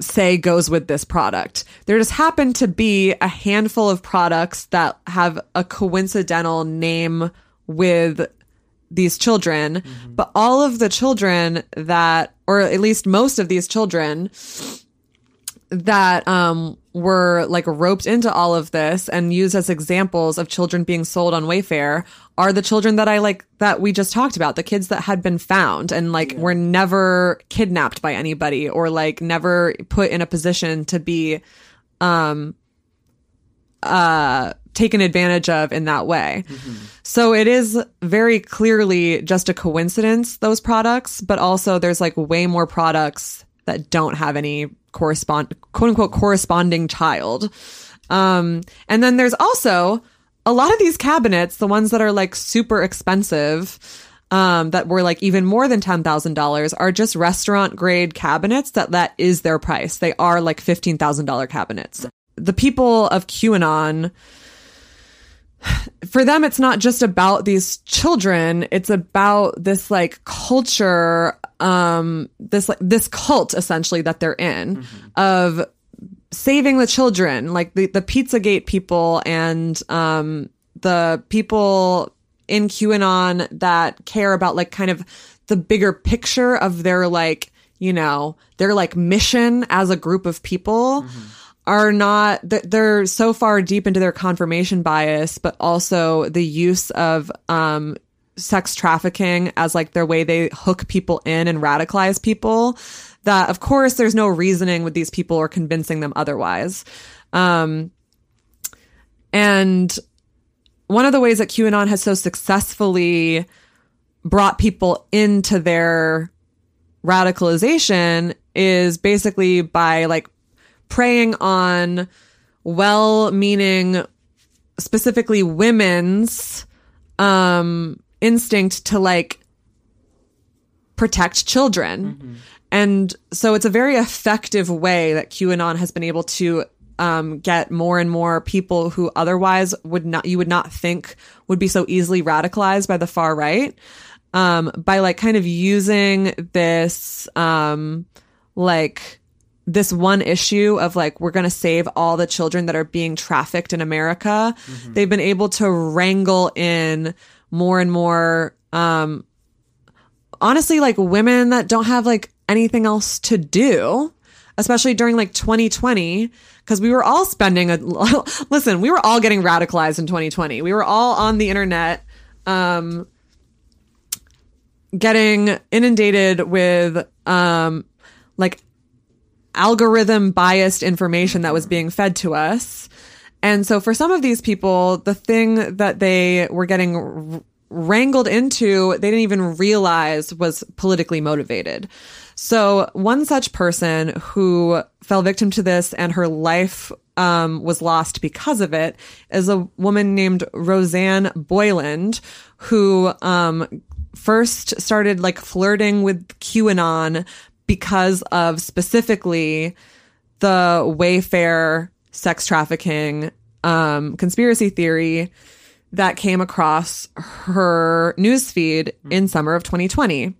Speaker 2: say goes with this product. There just happen to be a handful of products that have a coincidental name with these children, but all of the children that, or at least most of these children that um, were like roped into all of this and used as examples of children being sold on Wayfair are the children that I like that we just talked about, the kids that had been found and like were never kidnapped by anybody or like never put in a position to be um uh taken advantage of in that way. So it is very clearly just a coincidence those products, but also there's like way more products that don't have any correspond quote unquote corresponding child. Um and then there's also a lot of these cabinets, the ones that are like super expensive, um, that were like even more than ten thousand dollars, are just restaurant grade cabinets. That that is their price. They are like fifteen thousand dollar cabinets. The people of QAnon, for them, it's not just about these children. It's about this like culture, um, this like this cult essentially that they're in of saving the children, like the, the Pizzagate people and um, the people in QAnon that care about like kind of the bigger picture of their like, you know, their like mission as a group of people are not, they're so far deep into their confirmation bias, but also the use of, um, sex trafficking as like their way they hook people in and radicalize people that of course there's no reasoning with these people or convincing them otherwise. Um and one of the ways that qanon has so successfully brought people into their radicalization is basically by like preying on well-meaning specifically women's um instinct to like protect children. And so it's a very effective way that QAnon has been able to um, get more and more people who otherwise would not, you would not think would be so easily radicalized by the far right. Um, by like kind of using this, um, like, this one issue of like we're going to save all the children that are being trafficked in America. They've been able to wrangle in more and more um honestly like women that don't have like anything else to do, especially during like 2020 because we were all spending a listen, we were all getting radicalized in 2020. We were all on the internet um getting inundated with um like algorithm biased information that was being fed to us. And so for some of these people, the thing that they were getting r- wrangled into, they didn't even realize was politically motivated. So one such person who fell victim to this and her life um, was lost because of it is a woman named Rosanne Boyland, who um, first started like flirting with QAnon because of specifically the Wayfair sex trafficking um, conspiracy theory that came across her newsfeed in summer of 2020.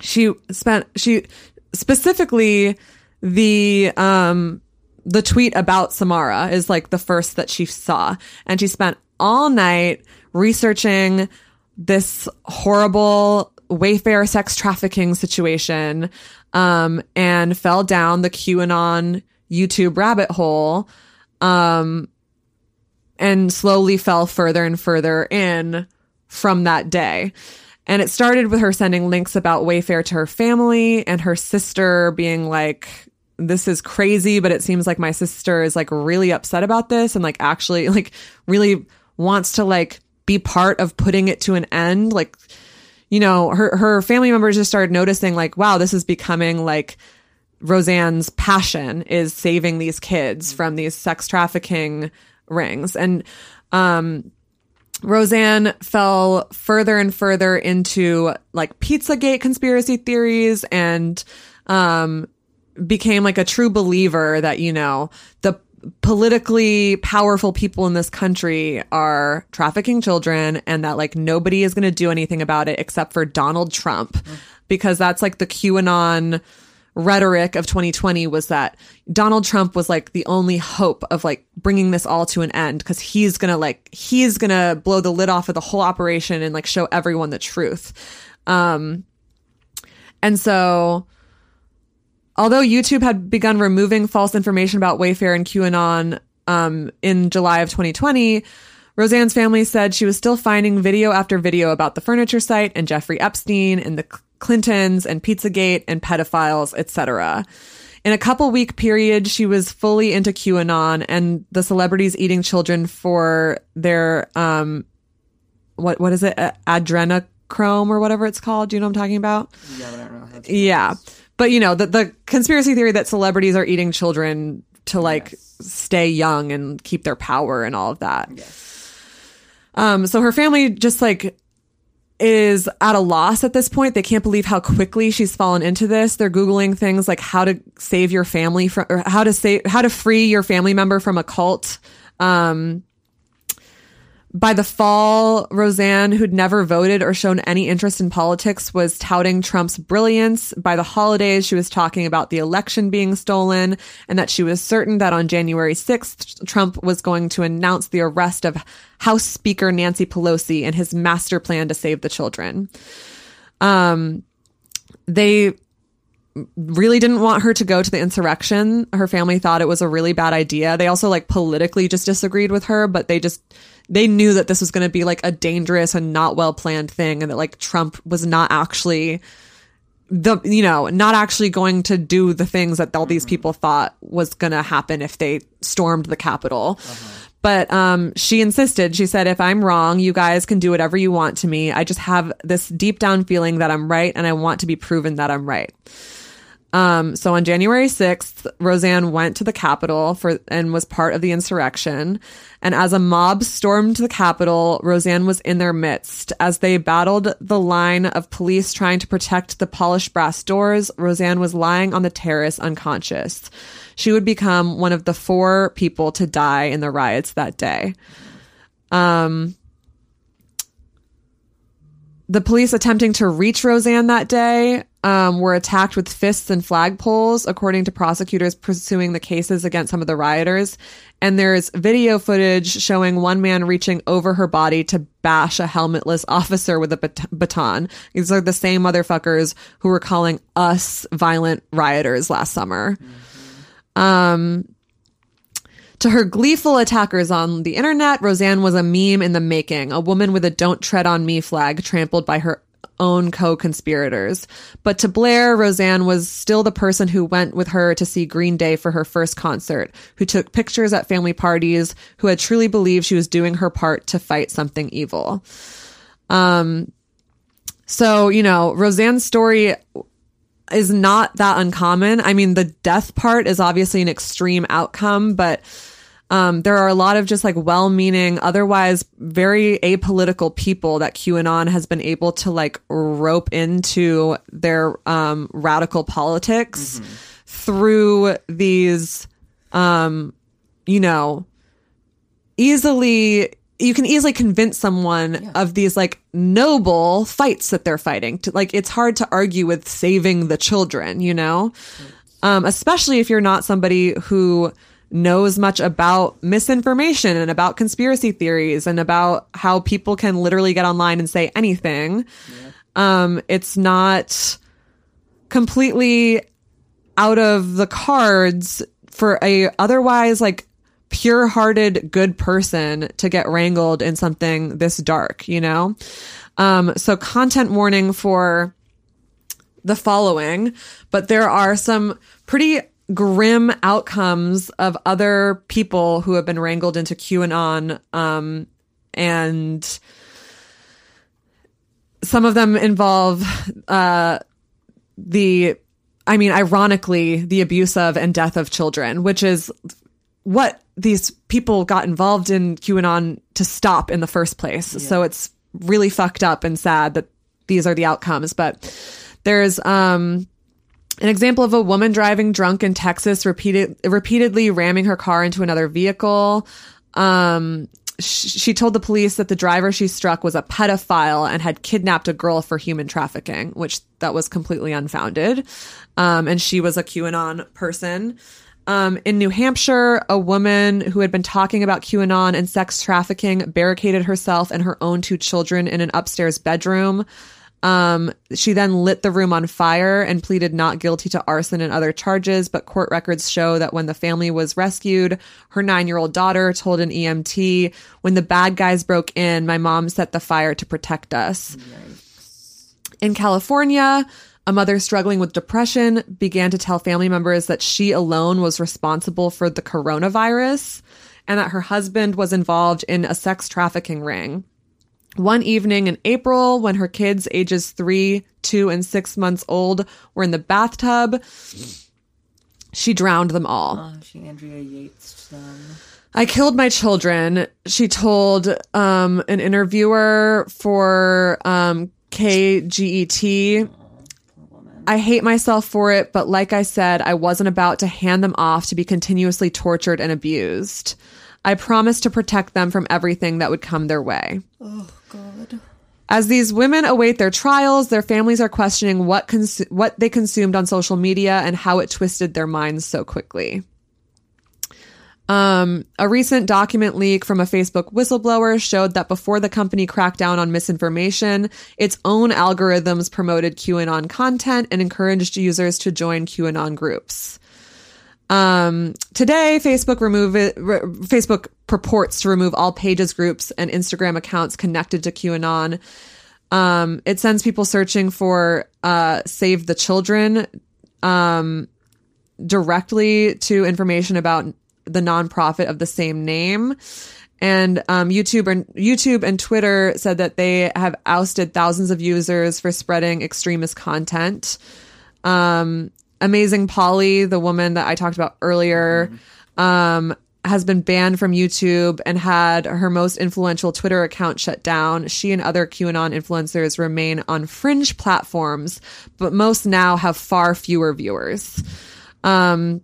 Speaker 2: She spent she specifically the um the tweet about Samara is like the first that she saw and she spent all night researching this horrible Wayfair sex trafficking situation um, and fell down the QAnon YouTube rabbit hole um, and slowly fell further and further in from that day. And it started with her sending links about Wayfair to her family and her sister being like, this is crazy, but it seems like my sister is like really upset about this and like actually like really wants to like be part of putting it to an end. Like, you know, her, her family members just started noticing like, wow, this is becoming like Rosanne's passion is saving these kids from these sex trafficking rings. And, um, Rosanne fell further and further into like Pizzagate conspiracy theories and, um, became like a true believer that, you know, the politically powerful people in this country are trafficking children and that like nobody is going to do anything about it except for Donald Trump because that's like the QAnon rhetoric of 2020 was that Donald Trump was like the only hope of like bringing this all to an end because he's gonna like he's gonna blow the lid off of the whole operation and like show everyone the truth. Um, and so although YouTube had begun removing false information about Wayfair and QAnon um, in July of 2020, Rosanne's family said she was still finding video after video about the furniture site and Jeffrey Epstein and the Clintons and Pizzagate and pedophiles, etc. In a couple week period, she was fully into QAnon and the celebrities eating children for their um, what what is it, adrenochrome or whatever it's called? Do you know what I'm talking about?
Speaker 1: Yeah, but I don't know how to.
Speaker 2: Yeah. But you know, the the conspiracy theory that celebrities are eating children to like stay young and keep their power and all of that. Yes. Um so her family just like is at a loss at this point. They can't believe how quickly she's fallen into this. They're googling things like how to save your family from or how to save how to free your family member from a cult. Um by the fall, Rosanne, who'd never voted or shown any interest in politics, was touting Trump's brilliance. By the holidays, she was talking about the election being stolen and that she was certain that on January 6th, Trump was going to announce the arrest of House Speaker Nancy Pelosi and his master plan to save the children. Um, they really didn't want her to go to the insurrection. Her family thought it was a really bad idea. They also like politically just disagreed with her, but they just they knew that this was going to be like a dangerous and not well planned thing and that like Trump was not actually the you know, not actually going to do the things that all these people thought was going to happen if they stormed the Capitol. But um, she insisted. She said, "If I'm wrong, you guys can do whatever you want to me. I just have this deep down feeling that I'm right, and I want to be proven that I'm right." Um, so on January 6th, Rosanne went to the Capitol for and was part of the insurrection. And as a mob stormed the Capitol, Rosanne was in their midst. As they battled the line of police trying to protect the polished brass doors, Rosanne was lying on the terrace unconscious. She would become one of the four people to die in the riots that day. the police attempting to reach Rosanne that day um, were attacked with fists and flagpoles, according to prosecutors pursuing the cases against some of the rioters. And there's video footage showing one man reaching over her body to bash a helmetless officer with a bat- baton. These are the same motherfuckers who were calling us violent rioters last summer. To her gleeful attackers on the internet, Rosanne was a meme in the making, a woman with a don't tread on me flag trampled by her own co-conspirators. But to Blair, Rosanne was still the person who went with her to see Green Day for her first concert, who took pictures at family parties, who had truly believed she was doing her part to fight something evil. Um, so, you know, Rosanne's story is not that uncommon. I mean, the death part is obviously an extreme outcome, but um, there are a lot of just like well meaning, otherwise very apolitical people that QAnon has been able to like rope into their um, radical politics through these, um, you know, easily you can easily convince someone of these like noble fights that they're fighting. To like it's hard to argue with saving the children you know? Um, especially if you're not somebody who knows much about misinformation and about conspiracy theories and about how people can literally get online and say anything. Um, it's not completely out of the cards for a otherwise like pure-hearted good person to get wrangled in something this dark you know? Um so content warning for the following but there are some pretty grim outcomes of other people who have been wrangled into qanon um and some of them involve uh the I mean, ironically, the abuse of and death of children, which is what these people got involved in QAnon to stop in the first place. So it's really fucked up and sad that these are the outcomes. But there's um an example of a woman driving drunk in Texas repeated repeatedly ramming her car into another vehicle. Um she told the police that the driver she struck was a pedophile and had kidnapped a girl for human trafficking, which that was completely unfounded. Um, and she was a QAnon person. Um, in New Hampshire, a woman who had been talking about QAnon and sex trafficking barricaded herself and her own two children in an upstairs bedroom. Um, she then lit the room on fire and pleaded not guilty to arson and other charges. But court records show that when the family was rescued, her nine year old daughter told an EMT, When the bad guys broke in, my mom set the fire to protect us. In California, a mother struggling with depression began to tell family members that she alone was responsible for the coronavirus and that her husband was involved in a sex trafficking ring. One evening in April, when her kids, ages three, two, and six months old, were in the bathtub, she drowned them all.
Speaker 1: Oh, she Andrea Yates them.
Speaker 2: I killed my children, she told um, an interviewer for um, KGET. I hate myself for it, but like I said, I wasn't about to hand them off to be continuously tortured and abused. I promised to protect them from everything that would come their way.
Speaker 1: Oh God.
Speaker 2: As these women await their trials, their families are questioning what cons- what they consumed on social media and how it twisted their minds so quickly. Um, a recent document leak from a Facebook whistleblower showed that before the company cracked down on misinformation, its own algorithms promoted QAnon content and encouraged users to join QAnon groups. Um, today, Facebook remove it, re- Facebook purports to remove all pages, groups, and Instagram accounts connected to QAnon. Um, it sends people searching for uh, "Save the Children" um, directly to information about the nonprofit of the same name. And um, YouTube and YouTube and Twitter said that they have ousted thousands of users for spreading extremist content. Um, Amazing Polly, the woman that I talked about earlier, um, has been banned from YouTube and had her most influential Twitter account shut down. She and other QAnon influencers remain on fringe platforms, but most now have far fewer viewers. Um,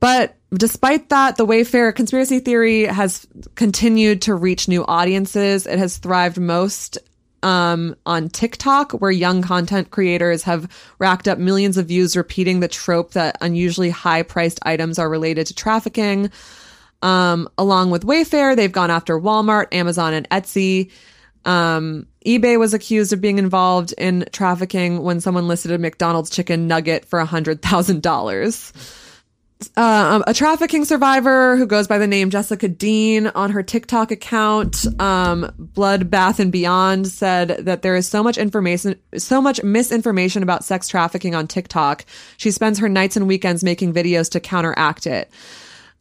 Speaker 2: but despite that, the Wayfair conspiracy theory has continued to reach new audiences. It has thrived most um, on TikTok, where young content creators have racked up millions of views repeating the trope that unusually high priced items are related to trafficking. Um, along with Wayfair, they've gone after Walmart, Amazon, and Etsy. Um, eBay was accused of being involved in trafficking when someone listed a McDonald's chicken nugget for $100,000 uh, a trafficking survivor who goes by the name Jessica Dean on her TikTok account, um, Blood Bath and Beyond, said that there is so much information, so much misinformation about sex trafficking on TikTok. She spends her nights and weekends making videos to counteract it.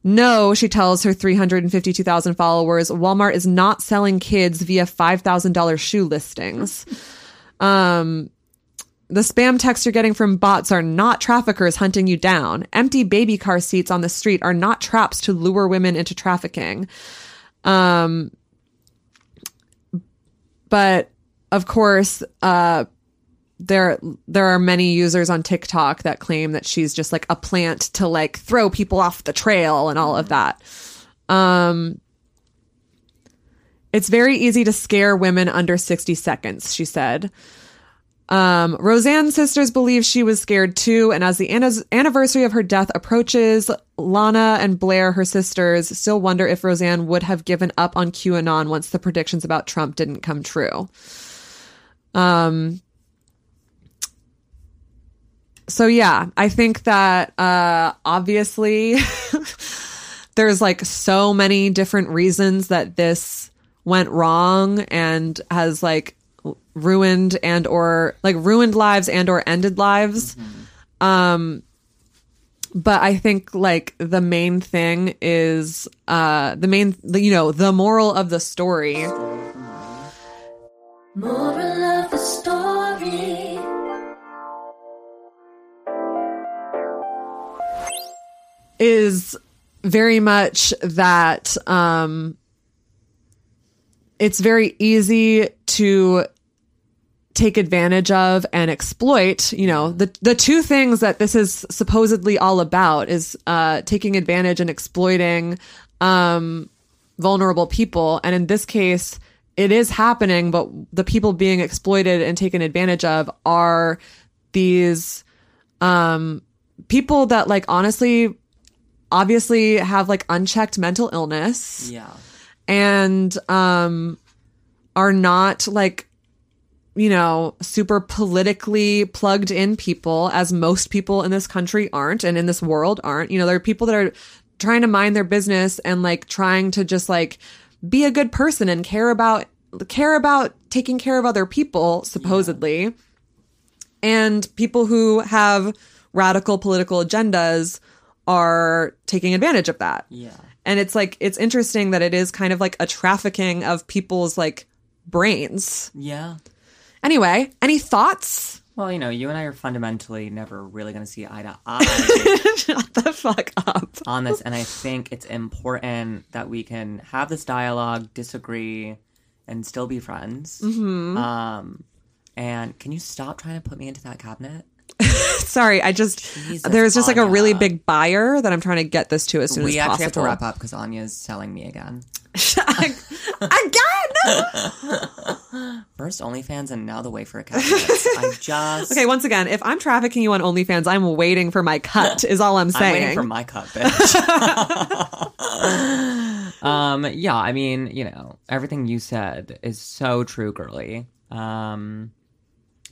Speaker 2: No, she tells her 352,000 followers, Walmart is not selling kids via $5,000 shoe listings. Um, the spam texts you're getting from bots are not traffickers hunting you down. Empty baby car seats on the street are not traps to lure women into trafficking. Um, but of course, uh, there there are many users on TikTok that claim that she's just like a plant to like throw people off the trail and all of that. Um, it's very easy to scare women under 60 seconds, she said. Um, Rosanne's sisters believe she was scared too, and as the an- anniversary of her death approaches, Lana and Blair, her sisters, still wonder if Rosanne would have given up on QAnon once the predictions about Trump didn't come true. Um, so yeah, I think that uh, obviously there's like so many different reasons that this went wrong and has like ruined and or like ruined lives and or ended lives. Um but i think like the main thing is uh the main you know the moral of the story.
Speaker 3: Moral of the story.
Speaker 2: is very much that um it's very easy to take advantage of and exploit you know the the two things that this is supposedly all about is uh taking advantage and exploiting um vulnerable people. And in this case, it is happening, but the people being exploited and taken advantage of are these um, people that, like, honestly, obviously have like unchecked mental illness
Speaker 1: Yeah.
Speaker 2: And um are not like you know super politically plugged in people as most people in this country aren't and in this world aren't. You know there are people that are trying to mind their business and like trying to just like be a good person and care about care about taking care of other people supposedly. And people who have radical political agendas are taking advantage of that.
Speaker 1: Yeah.
Speaker 2: And it's like it's interesting that it is kind of like a trafficking of people's like brains
Speaker 1: Yeah.
Speaker 2: anyway any thoughts
Speaker 1: Well, you know, you and I are fundamentally never really going to see eye to eye
Speaker 2: shut the fuck up
Speaker 1: on this, and I think it's important that we can have this dialogue, disagree, and still be friends. Mm-hmm. Um, and can you stop trying to put me into that cabinet?
Speaker 2: sorry i just
Speaker 1: Jesus,
Speaker 2: there's just like a really big buyer that i'm trying to get this to as soon
Speaker 1: we
Speaker 2: as
Speaker 1: actually have to
Speaker 2: possible
Speaker 1: wrap up because Anya's selling me again.
Speaker 2: again
Speaker 1: First OnlyFans and now the way for a cabinet. I just
Speaker 2: okay once again if i'm trafficking you on onlyfans i'm waiting for my cut is all i'm
Speaker 1: I'm
Speaker 2: saying
Speaker 1: waiting for my cut, bitch. um, yeah, I mean, you know, everything you said is so true, girly. Um,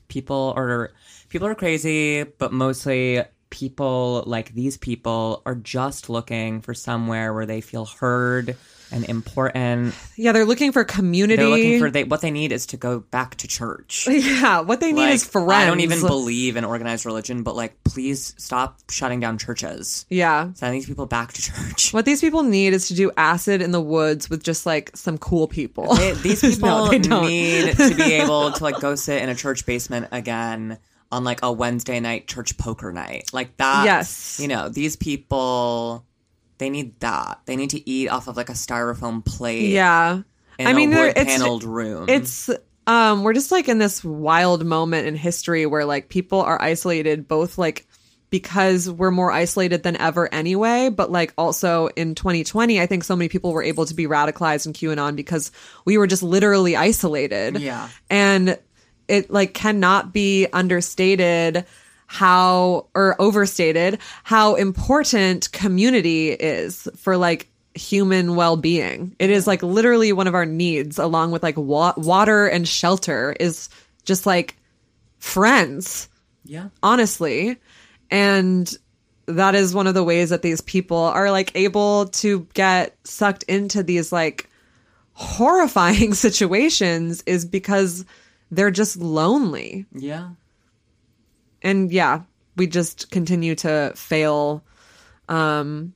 Speaker 1: people are people are crazy, but mostly people like these people are just looking for somewhere where they feel heard and important.
Speaker 2: yeah they're looking for community
Speaker 1: They're looking for they what they need is to go back to church.
Speaker 2: yeah what they need
Speaker 1: Like,
Speaker 2: is friends
Speaker 1: I don't even believe in organized religion, but like, please stop shutting down churches.
Speaker 2: yeah
Speaker 1: Send these people back to church.
Speaker 2: What these people need is to do acid in the woods with just like some cool people.
Speaker 1: They- these people
Speaker 2: No,
Speaker 1: need to be able to like go sit in a church basement again on like a Wednesday night church poker night. Like that.
Speaker 2: Yes.
Speaker 1: You know, these people they need that. They need to eat off of like a styrofoam plate
Speaker 2: yeah.
Speaker 1: in
Speaker 2: I mean,
Speaker 1: a
Speaker 2: there-
Speaker 1: wood
Speaker 2: it's-
Speaker 1: paneled room.
Speaker 2: It's um we're just like in this wild moment in history where like people are isolated both like because we're more isolated than ever anyway, but like also in 2020, I think so many people were able to be radicalized in QAnon because we were just literally isolated.
Speaker 1: Yeah.
Speaker 2: And it like cannot be understated how or overstated how important community is for like human well-being. It is like literally one of our needs along with like wa- water and shelter is just like friends
Speaker 1: yeah.
Speaker 2: honestly. And that is one of the ways that these people are like able to get sucked into these like horrifying situations is because they're just lonely.
Speaker 1: Yeah.
Speaker 2: And yeah, we just continue to fail um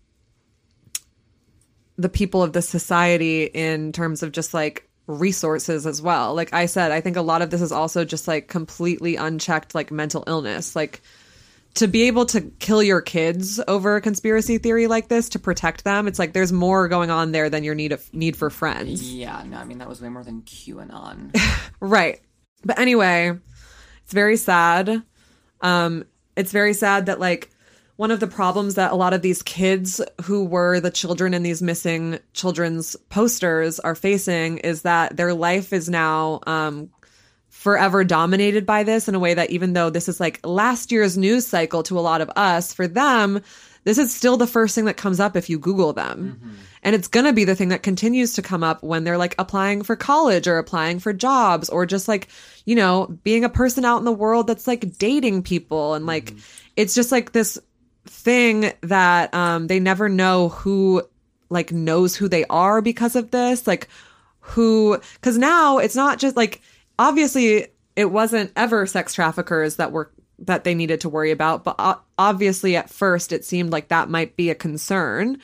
Speaker 2: the people of the society in terms of just like resources as well. Like I said, I think a lot of this is also just like completely unchecked like mental illness. Like to be able to kill your kids over a conspiracy theory like this to protect them, it's like there's more going on there than your need of need for friends.
Speaker 1: Yeah. No, I mean that was way more than QAnon.
Speaker 2: Right. But anyway, it's very sad. Um, it's very sad that like one of the problems that a lot of these kids who were the children in these missing children's posters are facing is that their life is now um forever dominated by this in a way that even though this is like last year's news cycle to a lot of us, for them, this is still the first thing that comes up if you Google them. And it's going to be the thing that continues to come up when they're like applying for college or applying for jobs or just like, you know, being a person out in the world that's like dating people. And like, it's just like this thing that um, they never know who like knows who they are because of this. Like, who, because now it's not just like, obviously it wasn't ever sex traffickers that were that they needed to worry about but obviously at first it seemed like that might be a concern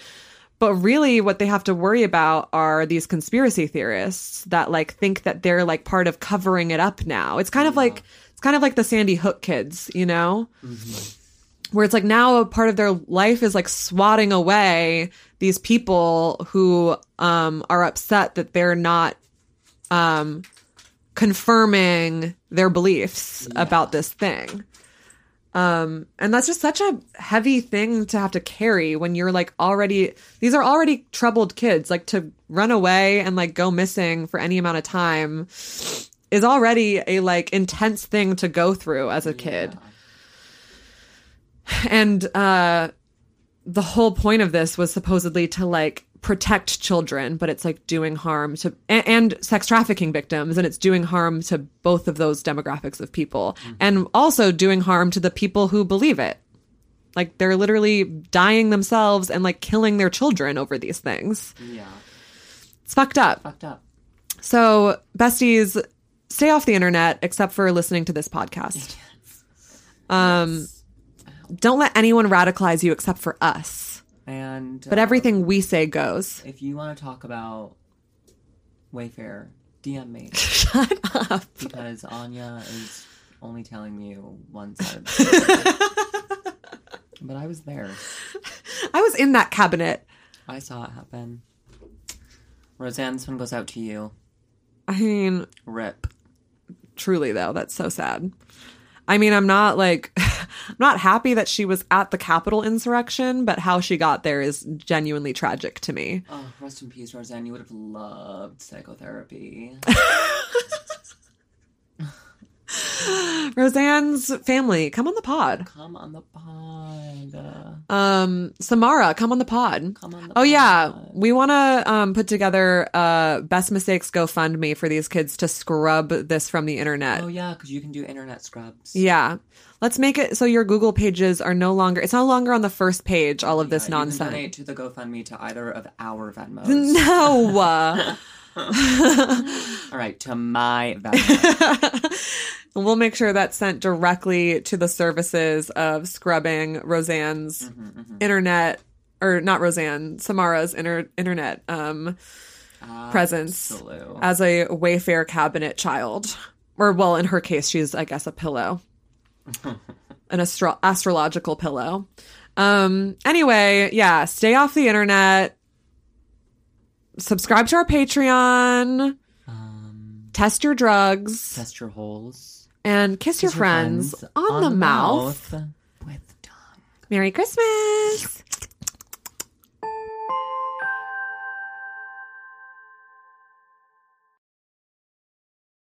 Speaker 2: but really what they have to worry about are these conspiracy theorists that like think that they're like part of covering it up now. It's kind of like it's kind of like the sandy hook kids you know? Where it's like now a part of their life is like swatting away these people who um are upset that they're not um confirming their beliefs about this thing Um, and that's just such a heavy thing to have to carry when you're like already, these are already troubled kids. Like to run away and like go missing for any amount of time is already a like intense thing to go through as a kid. And, uh, the whole point of this was supposedly to like protect children, but it's like doing harm to and, and sex trafficking victims, and it's doing harm to both of those demographics of people, and also doing harm to the people who believe it. Like they're literally dying themselves and like killing their children over these things.
Speaker 1: Yeah.
Speaker 2: It's fucked up.
Speaker 1: Fucked up.
Speaker 2: So, besties, stay off the internet except for listening to this podcast. Um, don't let anyone radicalize you except for us.
Speaker 1: And
Speaker 2: But
Speaker 1: uh,
Speaker 2: everything we say goes.
Speaker 1: if you want to talk about Wayfair, DM me
Speaker 2: Shut up.
Speaker 1: because Anya is only telling you one side of the story. but I was there.
Speaker 2: I was in that cabinet.
Speaker 1: I saw it happen. Rosanne, this one goes out to you.
Speaker 2: I mean,
Speaker 1: Rip.
Speaker 2: truly though, that's so sad. I mean, I'm not like I'm not happy that she was at the Capitol insurrection, but how she got there is genuinely tragic to me.
Speaker 1: Oh, rest in peace, Rosanne. You would have loved psychotherapy.
Speaker 2: Rosanne's family, come on the pod.
Speaker 1: Come on the pod.
Speaker 2: Um, Samara, come on the pod.
Speaker 1: Come on the
Speaker 2: oh yeah, we want to um put together uh best mistakes GoFundMe for these kids to scrub this from the internet.
Speaker 1: Oh yeah, because you can do internet scrubs.
Speaker 2: Yeah. Let's make it so your Google pages are no longer it's no longer on the first page all of this
Speaker 1: Yeah, you can
Speaker 2: nonsense.
Speaker 1: donate to the GoFundMe to either of our Venmos.
Speaker 2: No.
Speaker 1: All right, to my Venmo.
Speaker 2: we'll make sure that's sent directly to the services of scrubbing Rosanne's
Speaker 1: Mm-hmm,
Speaker 2: internet or not Rosanne, Samara's inter- internet um presence
Speaker 1: Absolute.
Speaker 2: as a Wayfair cabinet child. Or well, in her case, she's I guess a pillow. An astro- astrological pillow. Um anyway, yeah, stay off the internet. Subscribe to our Patreon.
Speaker 1: Um,
Speaker 2: Test your drugs.
Speaker 1: test your holes.
Speaker 2: and kiss, your, friends, on, the, mouth.
Speaker 1: with tongue.
Speaker 2: Merry Christmas.